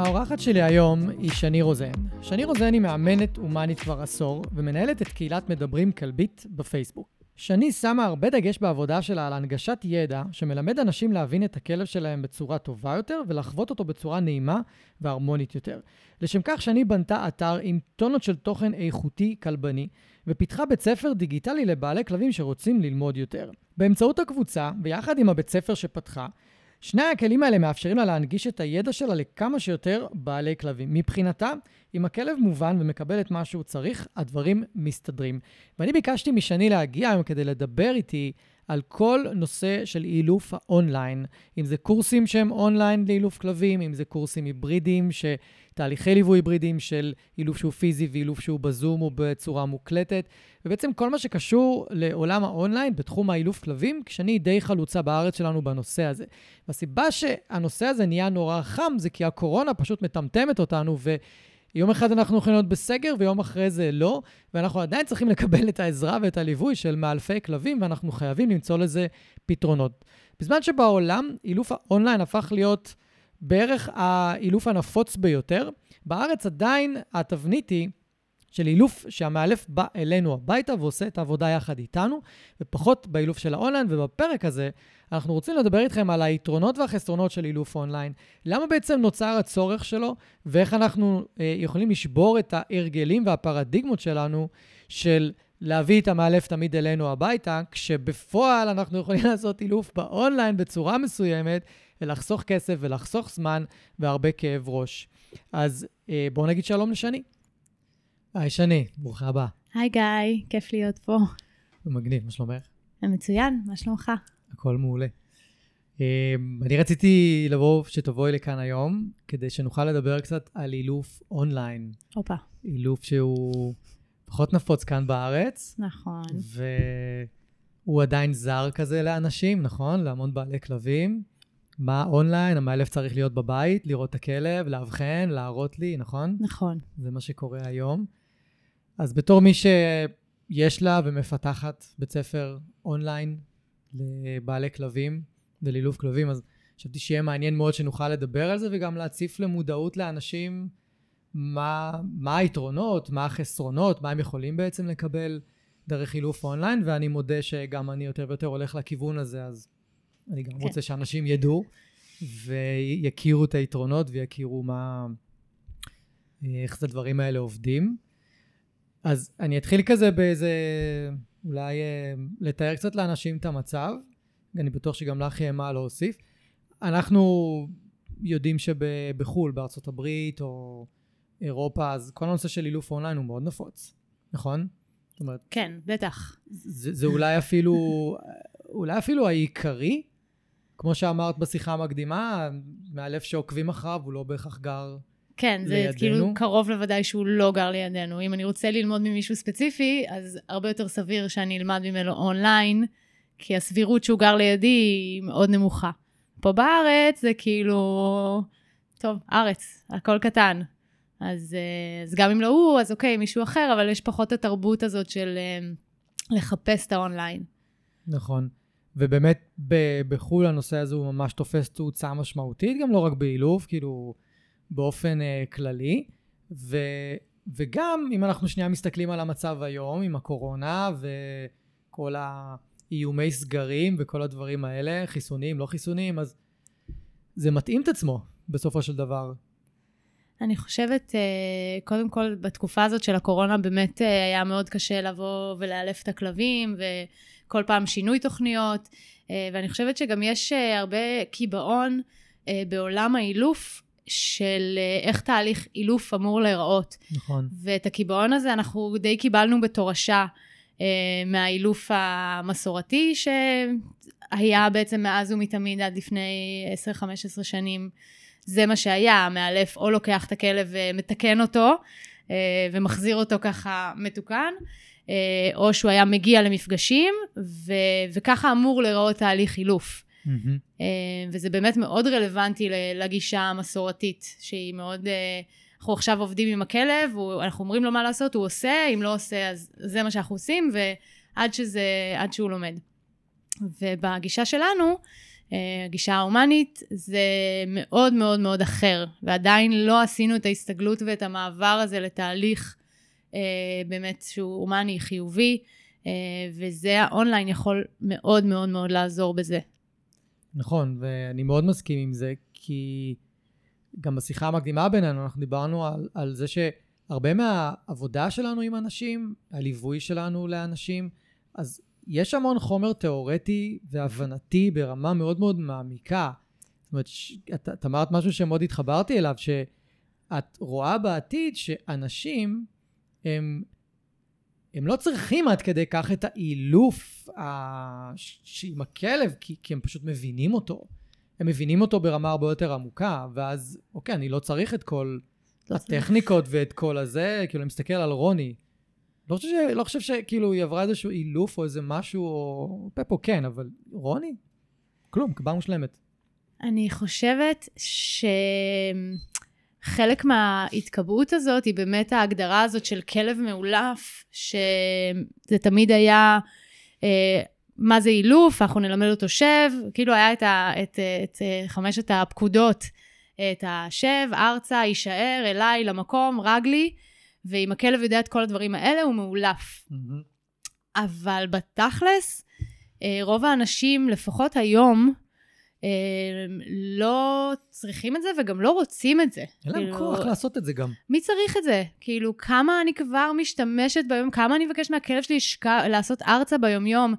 האורחת שלי היום היא שני רוזן. שני רוזן היא מאמנת הומנית כבר עשור, ומנהלת את קהילת מדברים כלבית בפייסבוק. שני שמה הרבה דגש בעבודה שלה על הנגשת ידע שמלמד אנשים להבין את הכלב שלהם בצורה טובה יותר ולחוות אותו בצורה נעימה והרמונית יותר. לשם כך שני בנתה אתר עם טונות של תוכן איכותי כלבני, ופיתחה בית ספר דיגיטלי לבעלי כלבים שרוצים ללמוד יותר. באמצעות הקבוצה, ביחד עם הבית ספר שפתחה, שני הכלים האלה מאפשרים לה להנגיש את הידע שלה לכמה שיותר בעלי כלבים. מבחינתה, אם הכלב מובן ומקבל את מה שהוא צריך, הדברים מסתדרים. ואני ביקשתי משני להגיע היום כדי לדבר איתי על כל נושא של אילוף האונליין, אם זה קורסים שהם אונליין לאילוף כלבים, אם זה קורסים היברידיים, תהליכי ליווי היברידיים של אילוף שהוא פיזי ואילוף שהוא בזום או בצורה מוקלטת, ובעצם כל מה שקשור לעולם האונליין בתחום האילוף כלבים, כשאני די חלוצה בארץ שלנו בנושא הזה. והסיבה שהנושא הזה נהיה נורא חם זה כי הקורונה פשוט מטמטמת אותנו, ו... יום אחד אנחנו יכולים להיות בסגר ויום אחרי זה לא, ואנחנו עדיין צריכים לקבל את העזרה ואת הליווי של מאלפי כלבים, ואנחנו חייבים למצוא לזה פתרונות. בזמן שבעולם אילוף האונליין הפך להיות בערך האילוף הנפוץ ביותר, בארץ עדיין התבנית היא של אילוף שהמאלף בא אלינו הביתה ועושה את העבודה יחד איתנו, ופחות באילוף של האונליין, ובפרק הזה אנחנו רוצים לדבר איתכם על היתרונות והחסרונות של אילוף אונליין, למה בעצם נוצר הצורך שלו, ואיך אנחנו אה, יכולים לשבור את ההרגלים והפרדיגמות שלנו של להביא את המאלף תמיד אלינו הביתה, כשבפועל אנחנו יכולים לעשות אילוף באונליין בצורה מסוימת, ולחסוך כסף ולחסוך זמן והרבה כאב ראש. אז אה, בואו נגיד שלום לשני. היי שני, ברוכה הבאה. היי גיא, כיף להיות פה. מגניב, מה שלומך? מצוין, מה שלומך? הכל מעולה. אה, אני רציתי לבוא, שתבואי לכאן היום, כדי שנוכל לדבר קצת על אילוף אונליין. הופה. אילוף שהוא פחות נפוץ כאן בארץ. נכון. והוא עדיין זר כזה לאנשים, נכון? להמון בעלי כלבים. מה אונליין? המאלף צריך להיות בבית, לראות את הכלב, לאבחן, להראות לי, נכון? נכון. זה מה שקורה היום. אז בתור מי שיש לה ומפתחת בית ספר אונליין לבעלי כלבים ולאילוף כלבים, אז חשבתי שיהיה מעניין מאוד שנוכל לדבר על זה וגם להציף למודעות לאנשים מה, מה היתרונות, מה החסרונות, מה הם יכולים בעצם לקבל דרך אילוף אונליין, ואני מודה שגם אני יותר ויותר הולך לכיוון הזה, אז אני גם כן. רוצה שאנשים ידעו ויכירו את היתרונות ויכירו מה, איך את הדברים האלה עובדים. אז אני אתחיל כזה באיזה, אולי אה, לתאר קצת לאנשים את המצב. אני בטוח שגם לך יהיה מה להוסיף. אנחנו יודעים שבחו"ל, בארצות הברית או אירופה, אז כל הנושא של אילוף אונליין הוא מאוד נפוץ, נכון? אומרת... כן, בטח. זה, זה אולי אפילו, אולי אפילו העיקרי, כמו שאמרת בשיחה המקדימה, מאלף שעוקבים אחריו הוא לא בהכרח גר כן, זה לידינו. כאילו קרוב לוודאי שהוא לא גר לידינו. אם אני רוצה ללמוד ממישהו ספציפי, אז הרבה יותר סביר שאני אלמד ממנו אונליין, כי הסבירות שהוא גר לידי היא מאוד נמוכה. פה בארץ זה כאילו, טוב, ארץ, הכל קטן. אז, אה, אז גם אם לא הוא, אז אוקיי, מישהו אחר, אבל יש פחות התרבות הזאת של אה, לחפש את האונליין. נכון. ובאמת בחו"ל הנושא הזה הוא ממש תופס תאוצה משמעותית, גם לא רק באילוף, כאילו באופן uh, כללי. ו, וגם אם אנחנו שנייה מסתכלים על המצב היום עם הקורונה וכל האיומי סגרים וכל הדברים האלה, חיסונים, לא חיסונים, אז זה מתאים את עצמו בסופו של דבר. אני חושבת, אה, קודם כל, בתקופה הזאת של הקורונה באמת אה, היה מאוד קשה לבוא ולאלף את הכלבים, וכל פעם שינוי תוכניות, אה, ואני חושבת שגם יש הרבה קיבעון בעולם האילוף. של איך תהליך אילוף אמור להיראות. נכון. ואת הקיבעון הזה אנחנו די קיבלנו בתורשה מהאילוף המסורתי שהיה בעצם מאז ומתמיד עד לפני 10-15 שנים. זה מה שהיה, המאלף או לוקח את הכלב ומתקן אותו ומחזיר אותו ככה מתוקן, או שהוא היה מגיע למפגשים, ו- וככה אמור להיראות תהליך אילוף. Mm-hmm. וזה באמת מאוד רלוונטי לגישה המסורתית, שהיא מאוד... אנחנו עכשיו עובדים עם הכלב, אנחנו אומרים לו מה לעשות, הוא עושה, אם לא עושה, אז זה מה שאנחנו עושים, ועד שזה, עד שהוא לומד. ובגישה שלנו, אה, הגישה ההומנית, זה מאוד מאוד מאוד אחר, ועדיין לא עשינו את ההסתגלות ואת המעבר הזה לתהליך אה, באמת שהוא הומני, חיובי, אה, וזה האונליין יכול מאוד מאוד מאוד לעזור בזה. נכון, ואני מאוד מסכים עם זה, כי גם בשיחה המקדימה בינינו אנחנו דיברנו על, על זה שהרבה מהעבודה שלנו עם אנשים, הליווי שלנו לאנשים, אז יש המון חומר תיאורטי והבנתי ברמה מאוד מאוד מעמיקה. זאת אומרת, את, את אמרת משהו שמאוד התחברתי אליו, שאת רואה בעתיד שאנשים הם, הם לא צריכים עד כדי כך את האילוף עם הכלב, כי, כי הם פשוט מבינים אותו. הם מבינים אותו ברמה הרבה יותר עמוקה, ואז, אוקיי, אני לא צריך את כל לא הטכניקות ואת כל הזה, כאילו, אני מסתכל על רוני. לא חושב, ש... לא חושב שכאילו היא עברה איזשהו אילוף או איזה משהו, או פפו כן, אבל רוני? כלום, כבר מושלמת. אני חושבת שחלק מההתקבעות הזאת היא באמת ההגדרה הזאת של כלב מאולף, שזה תמיד היה... אה, מה זה אילוף, אנחנו נלמד אותו שב, כאילו היה את, ה, את, את, את חמשת הפקודות, את השב, ארצה, יישאר, אליי, למקום, רגלי, ואם הכלב יודע את כל הדברים האלה, הוא מאולף. Mm-hmm. אבל בתכלס, אה, רוב האנשים, לפחות היום, לא צריכים את זה וגם לא רוצים את זה. אין להם כאילו, כוח לעשות את זה גם. מי צריך את זה? כאילו, כמה אני כבר משתמשת ביום, כמה אני מבקש מהכלב שלי שק... לעשות ארצה ביומיום.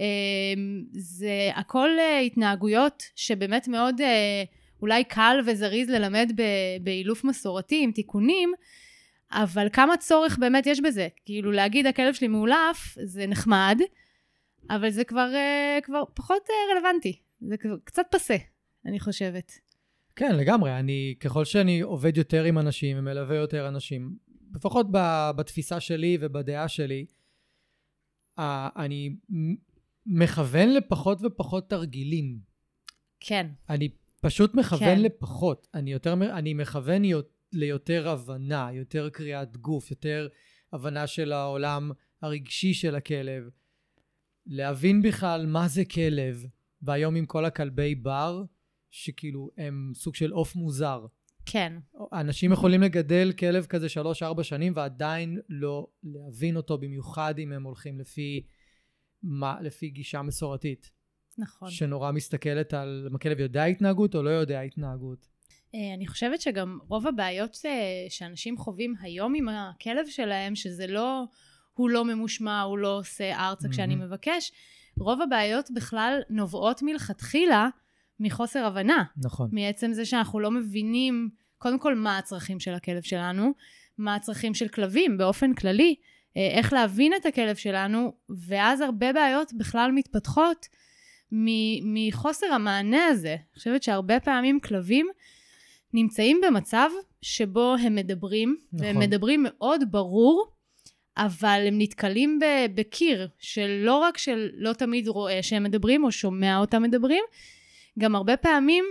אמ, זה הכל אה, התנהגויות שבאמת מאוד אה, אולי קל וזריז ללמד באילוף מסורתי עם תיקונים, אבל כמה צורך באמת יש בזה? כאילו להגיד הכלב שלי מאולף זה נחמד, אבל זה כבר, אה, כבר פחות רלוונטי, זה קצת פסה, אני חושבת. כן, לגמרי. אני, ככל שאני עובד יותר עם אנשים ומלווה יותר אנשים, לפחות בתפיסה שלי ובדעה שלי, אני מכוון לפחות ופחות תרגילים. כן. אני פשוט מכוון כן. לפחות. אני, יותר, אני מכוון ליותר הבנה, יותר קריאת גוף, יותר הבנה של העולם הרגשי של הכלב. להבין בכלל מה זה כלב, והיום עם כל הכלבי בר, שכאילו הם סוג של עוף מוזר. כן. אנשים יכולים לגדל כלב כזה שלוש-ארבע שנים ועדיין לא להבין אותו, במיוחד אם הם הולכים לפי מה, לפי גישה מסורתית. נכון. שנורא מסתכלת על אם הכלב יודע התנהגות או לא יודע התנהגות. אה, אני חושבת שגם רוב הבעיות אה, שאנשים חווים היום עם הכלב שלהם, שזה לא, הוא לא ממושמע, הוא לא עושה ארצה mm-hmm. כשאני מבקש, רוב הבעיות בכלל נובעות מלכתחילה מחוסר הבנה. נכון. מעצם זה שאנחנו לא מבינים, קודם כל, מה הצרכים של הכלב שלנו, מה הצרכים של כלבים באופן כללי. אה, איך להבין את הכלב שלנו, ואז הרבה בעיות בכלל מתפתחות מחוסר המענה הזה. אני חושבת שהרבה פעמים כלבים נמצאים במצב שבו הם מדברים, נכון. והם מדברים מאוד ברור, אבל הם נתקלים בקיר של לא רק של לא תמיד רואה שהם מדברים או שומע אותם מדברים, גם הרבה פעמים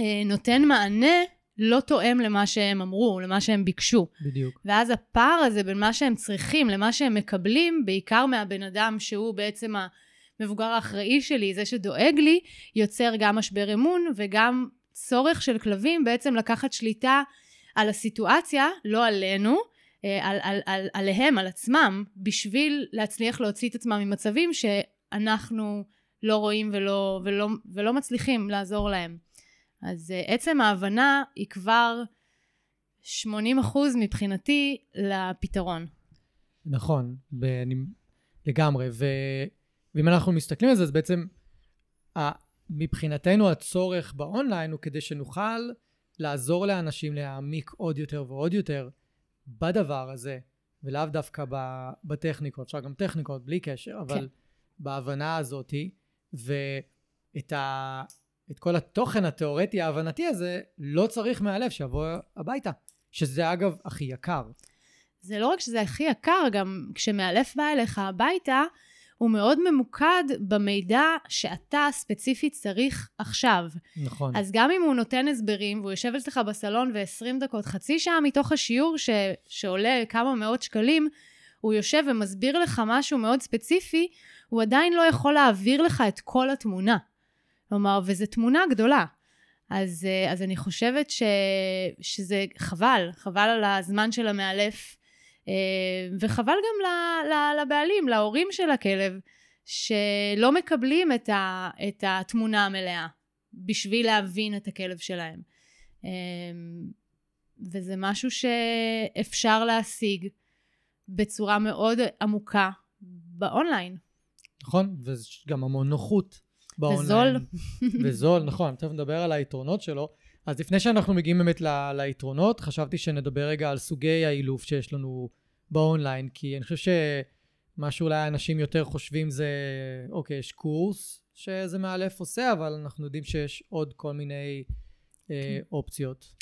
אה, נותן מענה לא תואם למה שהם אמרו, למה שהם ביקשו. בדיוק. ואז הפער הזה בין מה שהם צריכים למה שהם מקבלים, בעיקר מהבן אדם שהוא בעצם המבוגר האחראי שלי, זה שדואג לי, יוצר גם משבר אמון וגם צורך של כלבים בעצם לקחת שליטה על הסיטואציה, לא עלינו, אה, על, על, על, עליהם, על עצמם, בשביל להצליח להוציא את עצמם ממצבים שאנחנו לא רואים ולא, ולא, ולא מצליחים לעזור להם. אז uh, עצם ההבנה היא כבר 80 אחוז מבחינתי לפתרון. נכון, ואני לגמרי, ו... ואם אנחנו מסתכלים על זה, אז בעצם מבחינתנו הצורך באונליין הוא כדי שנוכל לעזור לאנשים להעמיק עוד יותר ועוד יותר בדבר הזה, ולאו דווקא בטכניקות, אפשר גם טכניקות בלי קשר, אבל כן. בהבנה הזאתי, ואת ה... את כל התוכן התיאורטי ההבנתי הזה, לא צריך מהלב שיבוא הביתה. שזה אגב הכי יקר. זה לא רק שזה הכי יקר, גם כשמאלף בא אליך הביתה, הוא מאוד ממוקד במידע שאתה ספציפית צריך עכשיו. נכון. אז גם אם הוא נותן הסברים, והוא יושב אצלך בסלון ו-20 דקות, חצי שעה מתוך השיעור ש... שעולה כמה מאות שקלים, הוא יושב ומסביר לך משהו מאוד ספציפי, הוא עדיין לא יכול להעביר לך את כל התמונה. כלומר, וזו תמונה גדולה. אז, אה, אז אני חושבת ש, שזה חבל, חבל על הזמן של המאלף, וחבל גם לבעלים, להורים של הכלב, שלא מקבלים את, ה, את התמונה המלאה בשביל להבין את הכלב שלהם. אה, וזה משהו שאפשר להשיג בצורה מאוד עמוקה באונליין. נכון, ויש גם המון נוחות באונליין. וזול. וזול, נכון, תכף נדבר על היתרונות שלו. אז לפני שאנחנו מגיעים באמת ל- ליתרונות, חשבתי שנדבר רגע על סוגי האילוף שיש לנו באונליין, כי אני חושב שמה שאולי אנשים יותר חושבים זה, אוקיי, יש קורס שזה מאלף עושה, אבל אנחנו יודעים שיש עוד כל מיני אה, כן. אופציות.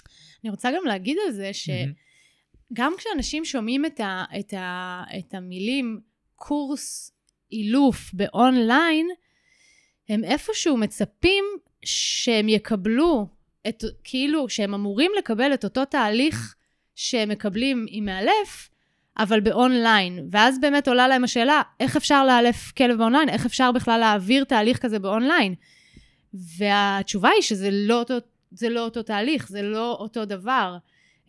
אני רוצה גם להגיד על זה שגם mm-hmm. כשאנשים שומעים את, ה, את, ה, את המילים קורס אילוף באונליין, הם איפשהו מצפים שהם יקבלו את, כאילו, שהם אמורים לקבל את אותו תהליך שהם מקבלים עם מאלף, אבל באונליין. ואז באמת עולה להם השאלה, איך אפשר לאלף כלב באונליין? איך אפשר בכלל להעביר תהליך כזה באונליין? והתשובה היא שזה לא אותו, זה לא אותו תהליך, זה לא אותו דבר. אמ,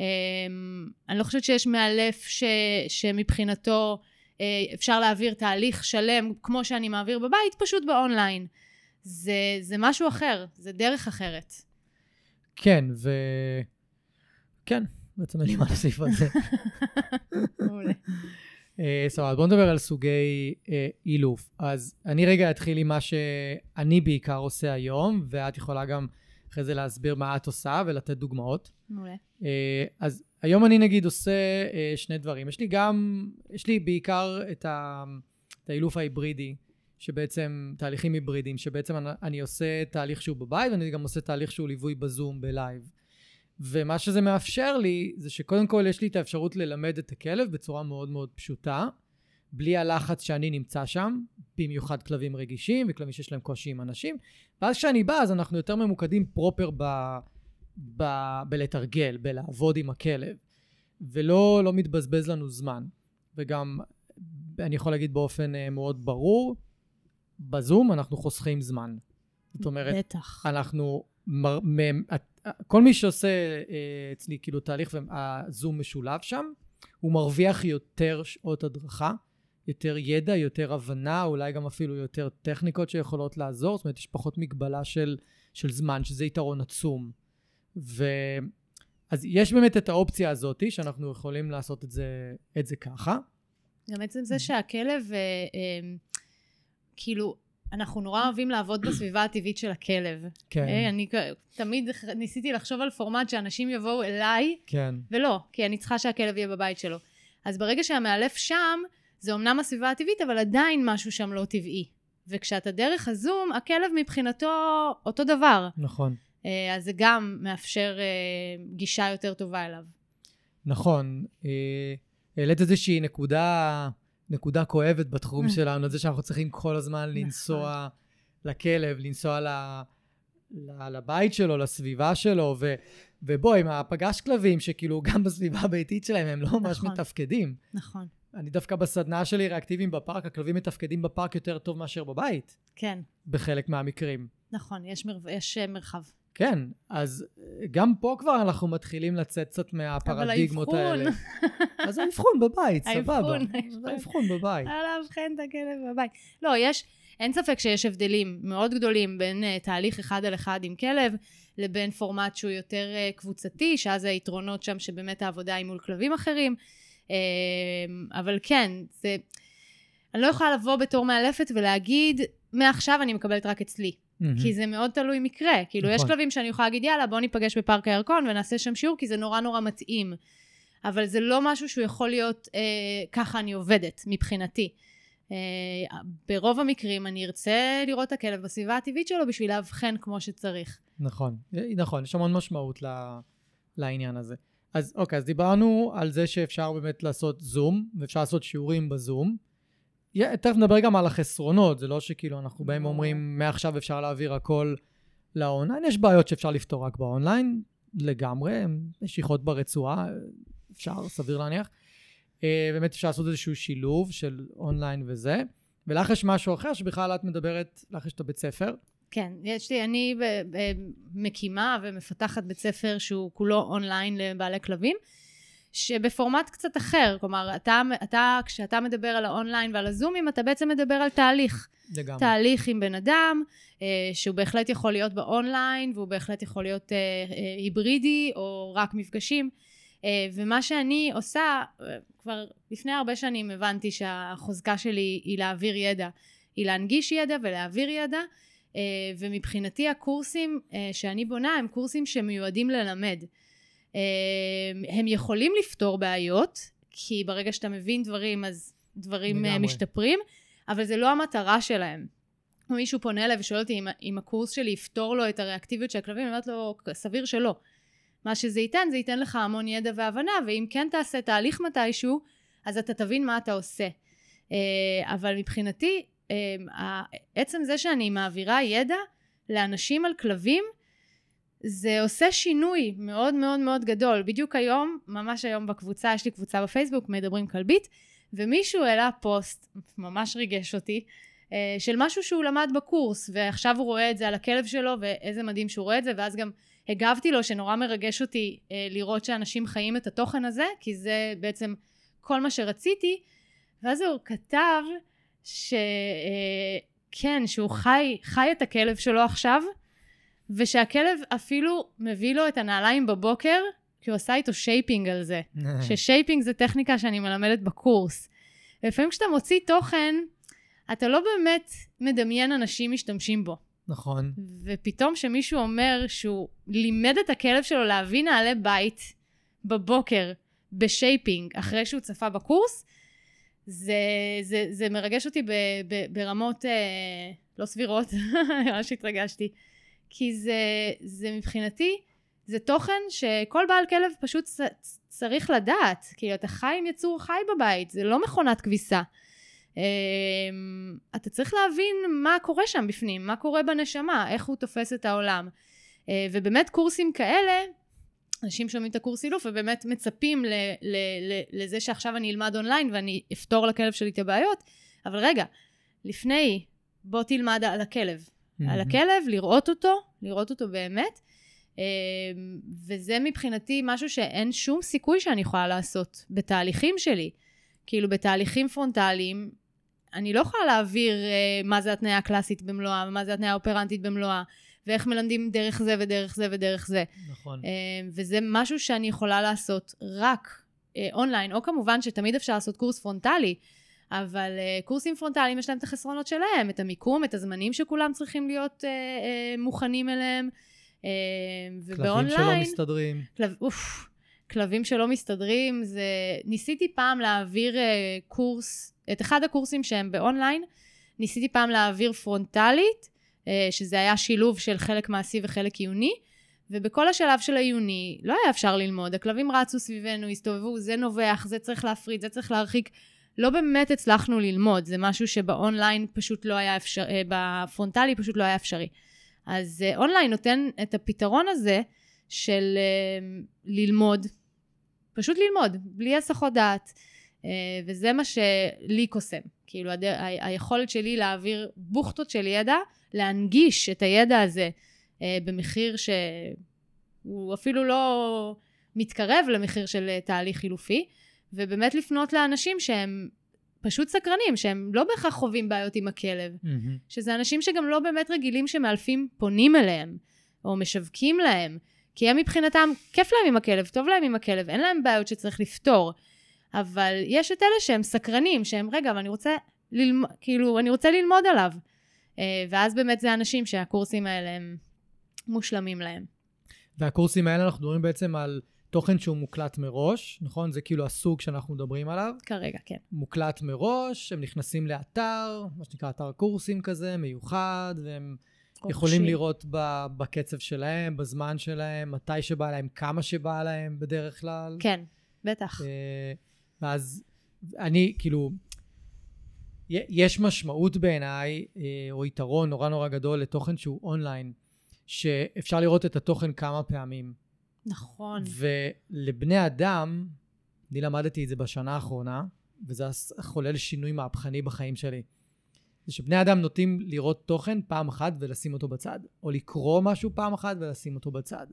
אני לא חושבת שיש מאלף ש, שמבחינתו uh, אפשר להעביר תהליך שלם כמו שאני מעביר בבית, פשוט באונליין. זה, זה משהו אחר, זה דרך אחרת. כן, ו... כן, בעצם אין לי מה להוסיף על זה. מעולה. אה, סבבה, בואו נדבר על סוגי אה, אילוף. אז אני רגע אתחיל עם מה שאני בעיקר עושה היום, ואת יכולה גם אחרי זה להסביר מה את עושה ולתת דוגמאות. מעולה. אה, אז היום אני נגיד עושה שני דברים. יש לי גם, יש לי בעיקר את, האילוף ההיברידי, שבעצם, תהליכים היברידיים, שבעצם אני, אני עושה תהליך שהוא בבית, ואני גם עושה תהליך שהוא ליווי בזום, בלייב. ומה שזה מאפשר לי, זה שקודם כל יש לי את האפשרות ללמד את הכלב בצורה מאוד מאוד פשוטה, בלי הלחץ שאני נמצא שם, במיוחד כלבים רגישים וכלבים שיש להם קושי עם אנשים. ואז כשאני בא, אז אנחנו יותר ממוקדים פרופר ב, ב, בלתרגל, בלעבוד עם הכלב, ולא לא מתבזבז לנו זמן. וגם, אני יכול להגיד באופן uh, מאוד ברור, בזום אנחנו חוסכים זמן. זאת אומרת, בטח. אנחנו, מר, מ, כל מי שעושה אה, אצלי כאילו תהליך והזום משולב שם, הוא מרוויח יותר שעות הדרכה, יותר ידע, יותר הבנה, אולי גם אפילו יותר טכניקות שיכולות לעזור, זאת אומרת, יש פחות מגבלה של, של זמן, שזה יתרון עצום. ו... אז יש באמת את האופציה הזאת, שאנחנו יכולים לעשות את זה, את זה ככה. גם עצם זה שהכלב, אה, אה, כאילו, אנחנו נורא אוהבים לעבוד בסביבה הטבעית של הכלב. כן. אה, אני תמיד ניסיתי לחשוב על פורמט שאנשים יבואו אליי, כן. ולא, כי אני צריכה שהכלב יהיה בבית שלו. אז ברגע שהמאלף שם, זה אמנם הסביבה הטבעית, אבל עדיין משהו שם לא טבעי. וכשאתה דרך הזום, הכלב מבחינתו אותו דבר. נכון. אה, אז זה גם מאפשר אה, גישה יותר טובה אליו. נכון. העלית איזושהי נקודה... נקודה כואבת בתחום mm. שלנו, זה שאנחנו צריכים כל הזמן נכון. לנסוע לכלב, לנסוע ל... לבית שלו, לסביבה שלו, ו, ובוא, עם הפגש כלבים, שכאילו גם בסביבה הביתית שלהם הם לא ממש נכון, מתפקדים. נכון. אני דווקא בסדנה שלי ריאקטיביים בפארק, הכלבים מתפקדים בפארק יותר טוב מאשר בבית. כן. בחלק מהמקרים. נכון, יש, מר... יש אה, מרחב. כן, אז אה, גם פה כבר אנחנו מתחילים לצאת קצת מהפרדיגמות האלה. אז האבחון בבית, סבבה. האבחון בבית. לאבחן את הכלב בבית. לא, יש, אין ספק שיש הבדלים מאוד גדולים בין uh, תהליך אחד על אחד עם כלב, לבין פורמט שהוא יותר uh, קבוצתי, שאז היתרונות שם שבאמת העבודה היא מול כלבים אחרים. Uh, אבל כן, זה... אני לא יכולה לבוא בתור מאלפת ולהגיד, מעכשיו אני מקבלת רק אצלי. Mm-hmm. כי זה מאוד תלוי מקרה. כאילו, נכון. יש כלבים שאני יכולה להגיד, יאללה, בוא ניפגש בפארק הירקון ונעשה שם שיעור, כי זה נורא נורא מתאים. אבל זה לא משהו שהוא יכול להיות אה, ככה אני עובדת מבחינתי. אה, ברוב המקרים אני ארצה לראות את הכלב בסביבה הטבעית שלו בשביל לאבחן כמו שצריך. נכון, נכון, יש המון משמעות לעניין הזה. אז אוקיי, אז דיברנו על זה שאפשר באמת לעשות זום, ואפשר לעשות שיעורים בזום. תכף נדבר גם על החסרונות, זה לא שכאילו אנחנו באים ואומרים מעכשיו אפשר להעביר הכל לאונליין, יש בעיות שאפשר לפתור רק באונליין, לגמרי, משיכות ברצועה, אפשר, סביר להניח. אה, באמת אפשר לעשות איזשהו שילוב של אונליין וזה. ולך יש משהו אחר שבכלל את מדברת, לך יש את הבית ספר. כן, יש לי, אני מקימה ומפתחת בית ספר שהוא כולו אונליין לבעלי כלבים, שבפורמט קצת אחר, כלומר, אתה, אתה, כשאתה מדבר על האונליין ועל הזומים, אתה בעצם מדבר על תהליך. לגמרי. תהליך עם בן אדם, אה, שהוא בהחלט יכול להיות באונליין, והוא בהחלט יכול להיות אה, אה, היברידי, או רק מפגשים. אה, ומה שאני עושה, אה, כבר לפני הרבה שנים הבנתי שהחוזקה שלי היא להעביר ידע, היא להנגיש ידע ולהעביר ידע, אה, ומבחינתי הקורסים שאני בונה הם קורסים שמיועדים ללמד. הם יכולים לפתור בעיות, כי ברגע שאתה מבין דברים אז דברים לגמרי. משתפרים, אבל זה לא המטרה שלהם. מישהו פונה אליי ושואל אותי אם, אם הקורס שלי יפתור לו את הריאקטיביות של הכלבים, אני אומרת לו, סביר שלא. מה שזה ייתן, זה ייתן לך המון ידע והבנה, ואם כן תעשה תהליך מתישהו, אז אתה תבין מה אתה עושה. אה, אבל מבחינתי, אה, עצם זה שאני מעבירה ידע לאנשים על כלבים, זה עושה שינוי מאוד מאוד מאוד גדול. בדיוק היום, ממש היום בקבוצה, יש לי קבוצה בפייסבוק, מדברים כלבית, ומישהו העלה פוסט, ממש ריגש אותי, אה, של משהו שהוא למד בקורס, ועכשיו הוא רואה את זה על הכלב שלו, ואיזה מדהים שהוא רואה את זה, ואז גם הגבתי לו שנורא מרגש אותי אה, לראות שאנשים חיים את התוכן הזה, כי זה בעצם כל מה שרציתי, ואז הוא כתב שכן, אה, שהוא חי, חי את הכלב שלו עכשיו, ושהכלב אפילו מביא לו את הנעליים בבוקר, כי הוא עשה איתו shaping על זה. ש shaping זה טכניקה שאני מלמדת בקורס. ולפעמים כשאתה מוציא תוכן, אתה לא באמת מדמיין אנשים משתמשים בו. נכון. ופתאום שמישהו אומר שהוא לימד את הכלב שלו להביא נעלי בית בבוקר ב shaping אחרי שהוא צפה בקורס, זה, זה, זה מרגש אותי ב, ב, ברמות אה, לא סבירות, ממש התרגשתי. כי זה, זה מבחינתי, זה תוכן שכל בעל כלב פשוט צריך לדעת. כאילו, אתה חי עם יצור חי בבית, זה לא מכונת כביסה. אמ, אתה צריך להבין מה קורה שם בפנים, מה קורה בנשמה, איך הוא תופס את העולם. אה, ובאמת קורסים כאלה, אנשים שומעים את הקורס אילוף ובאמת מצפים ל- ל- ל- לזה שעכשיו אני אלמד אונליין ואני אפתור לכלב שלי את הבעיות, אבל רגע, לפני, בוא תלמד על הכלב. על הכלב, לראות אותו, לראות אותו באמת. אמ, וזה מבחינתי משהו שאין שום סיכוי שאני יכולה לעשות בתהליכים שלי. כאילו בתהליכים פרונטליים, אני לא יכולה להעביר uh, מה זה התניה הקלאסית במלואה, ומה זה התניה האופרנטית במלואה, ואיך מלמדים דרך זה ודרך זה ודרך זה. נכון. Uh, וזה משהו שאני יכולה לעשות רק אונליין, או כמובן שתמיד אפשר לעשות קורס פרונטלי, אבל אה, קורסים פרונטליים יש להם את החסרונות שלהם, את המיקום, את הזמנים שכולם צריכים להיות אה, אה, מוכנים אליהם. אה, ובאונליין... כלבים שלא מסתדרים. כלב, אוף, כלבים שלא מסתדרים, זה... ניסיתי פעם להעביר אה, קורס את אחד הקורסים שהם באונליין, ניסיתי פעם להעביר פרונטלית, אה, שזה היה שילוב של חלק מעשי וחלק עיוני, ובכל השלב של העיוני לא היה אפשר ללמוד, הכלבים רצו סביבנו, הסתובבו, זה נובח, זה צריך להפריד, זה צריך להרחיק. לא באמת הצלחנו ללמוד, זה משהו שבאונליין פשוט לא היה אפשרי, אה, בפרונטלי פשוט לא היה אפשרי. אז אה, אונליין נותן את הפתרון הזה של ללמוד, פשוט ללמוד, בלי הסחות דעת. אה, וזה מה שלי קוסם. כאילו, הד... ה... היכולת שלי להעביר בוכטות של ידע, להנגיש את הידע הזה אה, במחיר שהוא אפילו לא מתקרב למחיר של אה, תהליך חילופי, ובאמת לפנות לאנשים שהם פשוט סקרנים, שהם לא בהכרח חווים בעיות עם הכלב, mm-hmm. שזה אנשים שגם לא באמת רגילים שמאלפים פונים אליהם, או משווקים להם, כי הם מבחינתם, כיף להם עם הכלב, טוב להם עם הכלב, אין להם בעיות שצריך לפתור. אבל יש את אלה שהם סקרנים, שהם, רגע, אבל אני רוצה ללמוד, כאילו, אני רוצה ללמוד עליו. אה, ואז באמת זה אנשים שהקורסים האלה הם מושלמים להם. והקורסים האלה אנחנו מדברים בעצם על תוכן שהוא מוקלט מראש, נכון? זה כאילו הסוג שאנחנו מדברים עליו. כרגע, כן. מוקלט מראש, הם נכנסים לאתר, מה שנקרא אתר קורסים כזה, מיוחד, והם יכולים לראות בקצב שלהם, בזמן שלהם, מתי שבא להם, כמה שבא להם בדרך כלל. כן, בטח. אה, ואז אני, כאילו, יש משמעות בעיניי, אה, או יתרון נורא נורא גדול לתוכן שהוא אונליין, שאפשר לראות את התוכן כמה פעמים. נכון. ולבני אדם, אני למדתי את זה בשנה האחרונה, וזה חולל שינוי מהפכני בחיים שלי. זה שבני אדם נוטים לראות תוכן פעם אחת ולשים אותו בצד, או לקרוא משהו פעם אחת ולשים אותו בצד.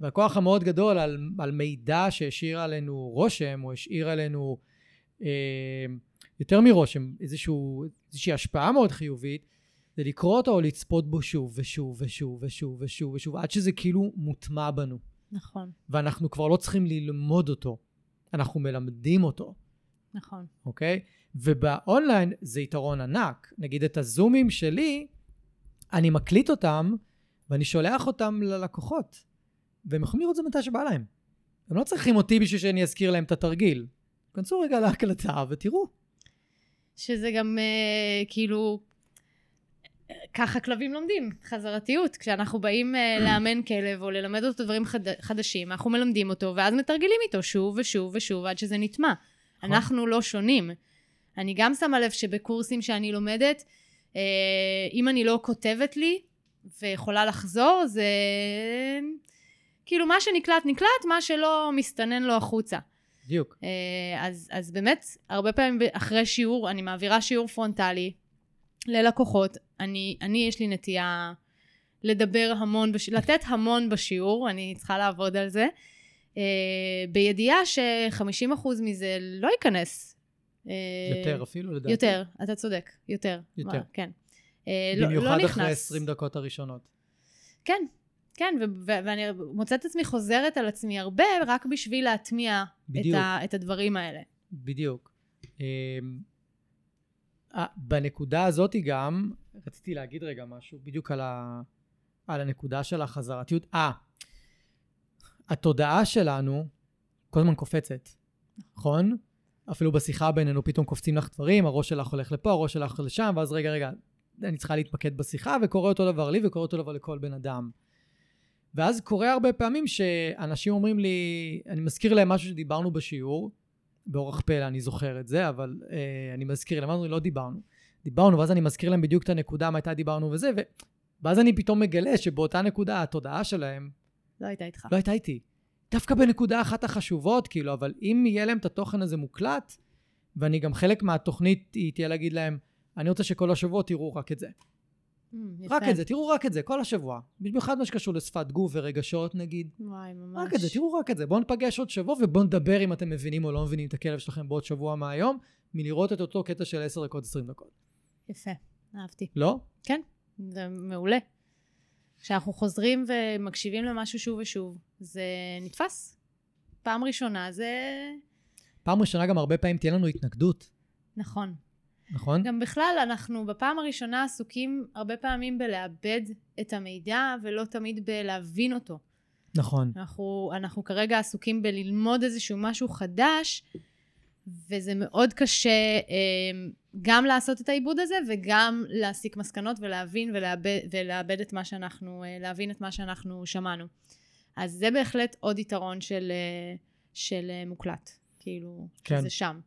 והכוח המאוד גדול על, על מידע שהשאיר עלינו רושם, או השאיר עלינו אה, יותר מרושם, איזשהו, איזושהי השפעה מאוד חיובית, זה לקרוא אותו או לצפות בו שוב ושוב ושוב ושוב ושוב ושוב, עד שזה כאילו מוטמע בנו. נכון. ואנחנו כבר לא צריכים ללמוד אותו, אנחנו מלמדים אותו. נכון. אוקיי? ובאונליין זה יתרון ענק. נגיד את הזומים שלי, אני מקליט אותם ואני שולח אותם ללקוחות, והם יכולים לראות את זה מתי שבא להם. הם לא צריכים אותי בשביל שאני אזכיר להם את התרגיל. כנסו רגע להקלטה ותראו. שזה גם uh, כאילו, ככה כלבים לומדים, חזרתיות. כשאנחנו באים uh, לאמן כלב או ללמד אותו דברים חד, חדשים, אנחנו מלמדים אותו ואז מתרגלים איתו שוב ושוב ושוב עד שזה נטמע. נכון. אנחנו לא שונים. אני גם שמה לב שבקורסים שאני לומדת, uh, אם אני לא כותבת לי ויכולה לחזור, זה כאילו מה שנקלט נקלט, מה שלא מסתנן לו החוצה. בדיוק. אה, אז, אז באמת, הרבה פעמים אחרי שיעור, אני מעבירה שיעור פרונטלי ללקוחות. אני, אני יש לי נטייה לדבר המון, בש... לתת המון בשיעור, אני צריכה לעבוד על זה, אה, בידיעה ש-50% מזה לא ייכנס. אה, יותר אפילו, לדעתי. יותר, אתה צודק, יותר. יותר. מה, כן. במיוחד לא, לא אחרי 20 דקות הראשונות. כן, כן, ו- ו- ואני מוצאת את עצמי חוזרת על עצמי הרבה רק בשביל להטמיע את, ה- את הדברים האלה. בדיוק. אמ, בנקודה הזאת גם, רציתי להגיד רגע משהו בדיוק על, ה- על הנקודה של החזרתיות. אה, התודעה שלנו כל הזמן קופצת, נכון? אפילו בשיחה בינינו פתאום קופצים לך דברים, הראש שלך הולך לפה, הראש שלך לשם, ואז רגע, רגע, אני צריכה להתמקד בשיחה, וקורה אותו דבר לי וקורה אותו דבר לכל בן אדם. ואז קורה הרבה פעמים שאנשים אומרים לי, אני מזכיר להם משהו שדיברנו בשיעור, באורח פלא אני זוכר את זה, אבל אה, אני מזכיר להם, אמרנו, לא דיברנו. דיברנו, ואז אני מזכיר להם בדיוק את הנקודה, מתי דיברנו וזה, ו... ואז אני פתאום מגלה שבאותה נקודה, התודעה שלהם... לא הייתה איתך. לא הייתה איתי. דווקא בנקודה אחת החשובות, כאילו, אבל אם יהיה להם את התוכן הזה מוקלט, ואני גם חלק מהתוכנית היא תהיה להגיד להם, אני רוצה שכל השבוע תראו רק את זה. Mm, רק את זה, תראו רק את זה, כל השבוע. במיוחד מה שקשור לשפת גוף ורגשות נגיד. וואי, ממש. רק את זה, תראו רק את זה. בואו נפגש עוד שבוע ובואו נדבר אם אתם מבינים או לא מבינים את הכלב שלכם בעוד שבוע מהיום, מלראות את אותו קטע של 10 דקות, 20 דקות. יפה, אהבתי. לא? כן, זה מעולה. כשאנחנו חוזרים ומקשיבים למשהו שוב ושוב, זה נתפס. פעם ראשונה זה... פעם ראשונה גם הרבה פעמים תהיה לנו התנגדות. נכון. נכון. גם בכלל, אנחנו בפעם הראשונה עסוקים הרבה פעמים בלאבד את המידע, ולא תמיד בלהבין אותו. נכון. אנחנו, אנחנו כרגע עסוקים בללמוד איזשהו משהו חדש, וזה מאוד קשה אה, גם לעשות את העיבוד הזה, וגם להסיק מסקנות ולהבין ולאבד, ולאבד את מה שאנחנו, אה, להבין את מה שאנחנו שמענו. אז זה בהחלט עוד יתרון של, אה, של מוקלט. כאילו, כן. זה שם.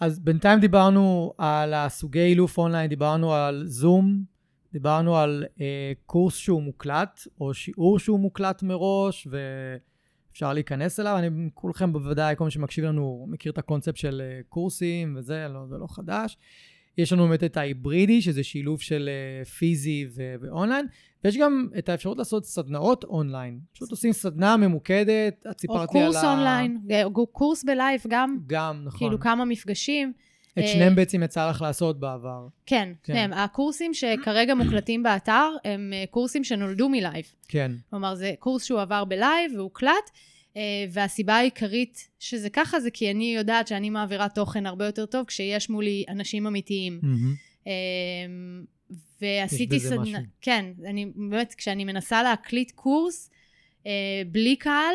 אז בינתיים דיברנו על הסוגי אילוף אונליין, דיברנו על זום, דיברנו על אה, קורס שהוא מוקלט, או שיעור שהוא מוקלט מראש, ואפשר להיכנס אליו. אני, כולכם בוודאי, כל מי שמקשיב לנו, מכיר את הקונספט של אה, קורסים וזה, לא, זה לא חדש. יש לנו באמת את ההיברידי, שזה שילוב של אה, פיזי ואונליין, ויש גם את האפשרות לעשות סדנאות אונליין. פשוט עושים סדנה ממוקדת, את סיפרת לי על ה... או קורס אונליין, קורס בלייב גם. גם, נכון. כאילו כמה מפגשים. את אה, שניהם בעצם יצא לך לעשות בעבר. כן, כן. הקורסים שכרגע מוקלטים באתר, הם אה, קורסים שנולדו מלייב. כן. כלומר, זה קורס שהוא עבר בלייב והוקלט, אה, והסיבה העיקרית שזה ככה זה כי אני יודעת שאני מעבירה תוכן הרבה יותר טוב כשיש מולי אנשים אמיתיים. Mm-hmm. ועשיתי סדנה, כן, אני באמת, כשאני מנסה להקליט קורס בלי קהל,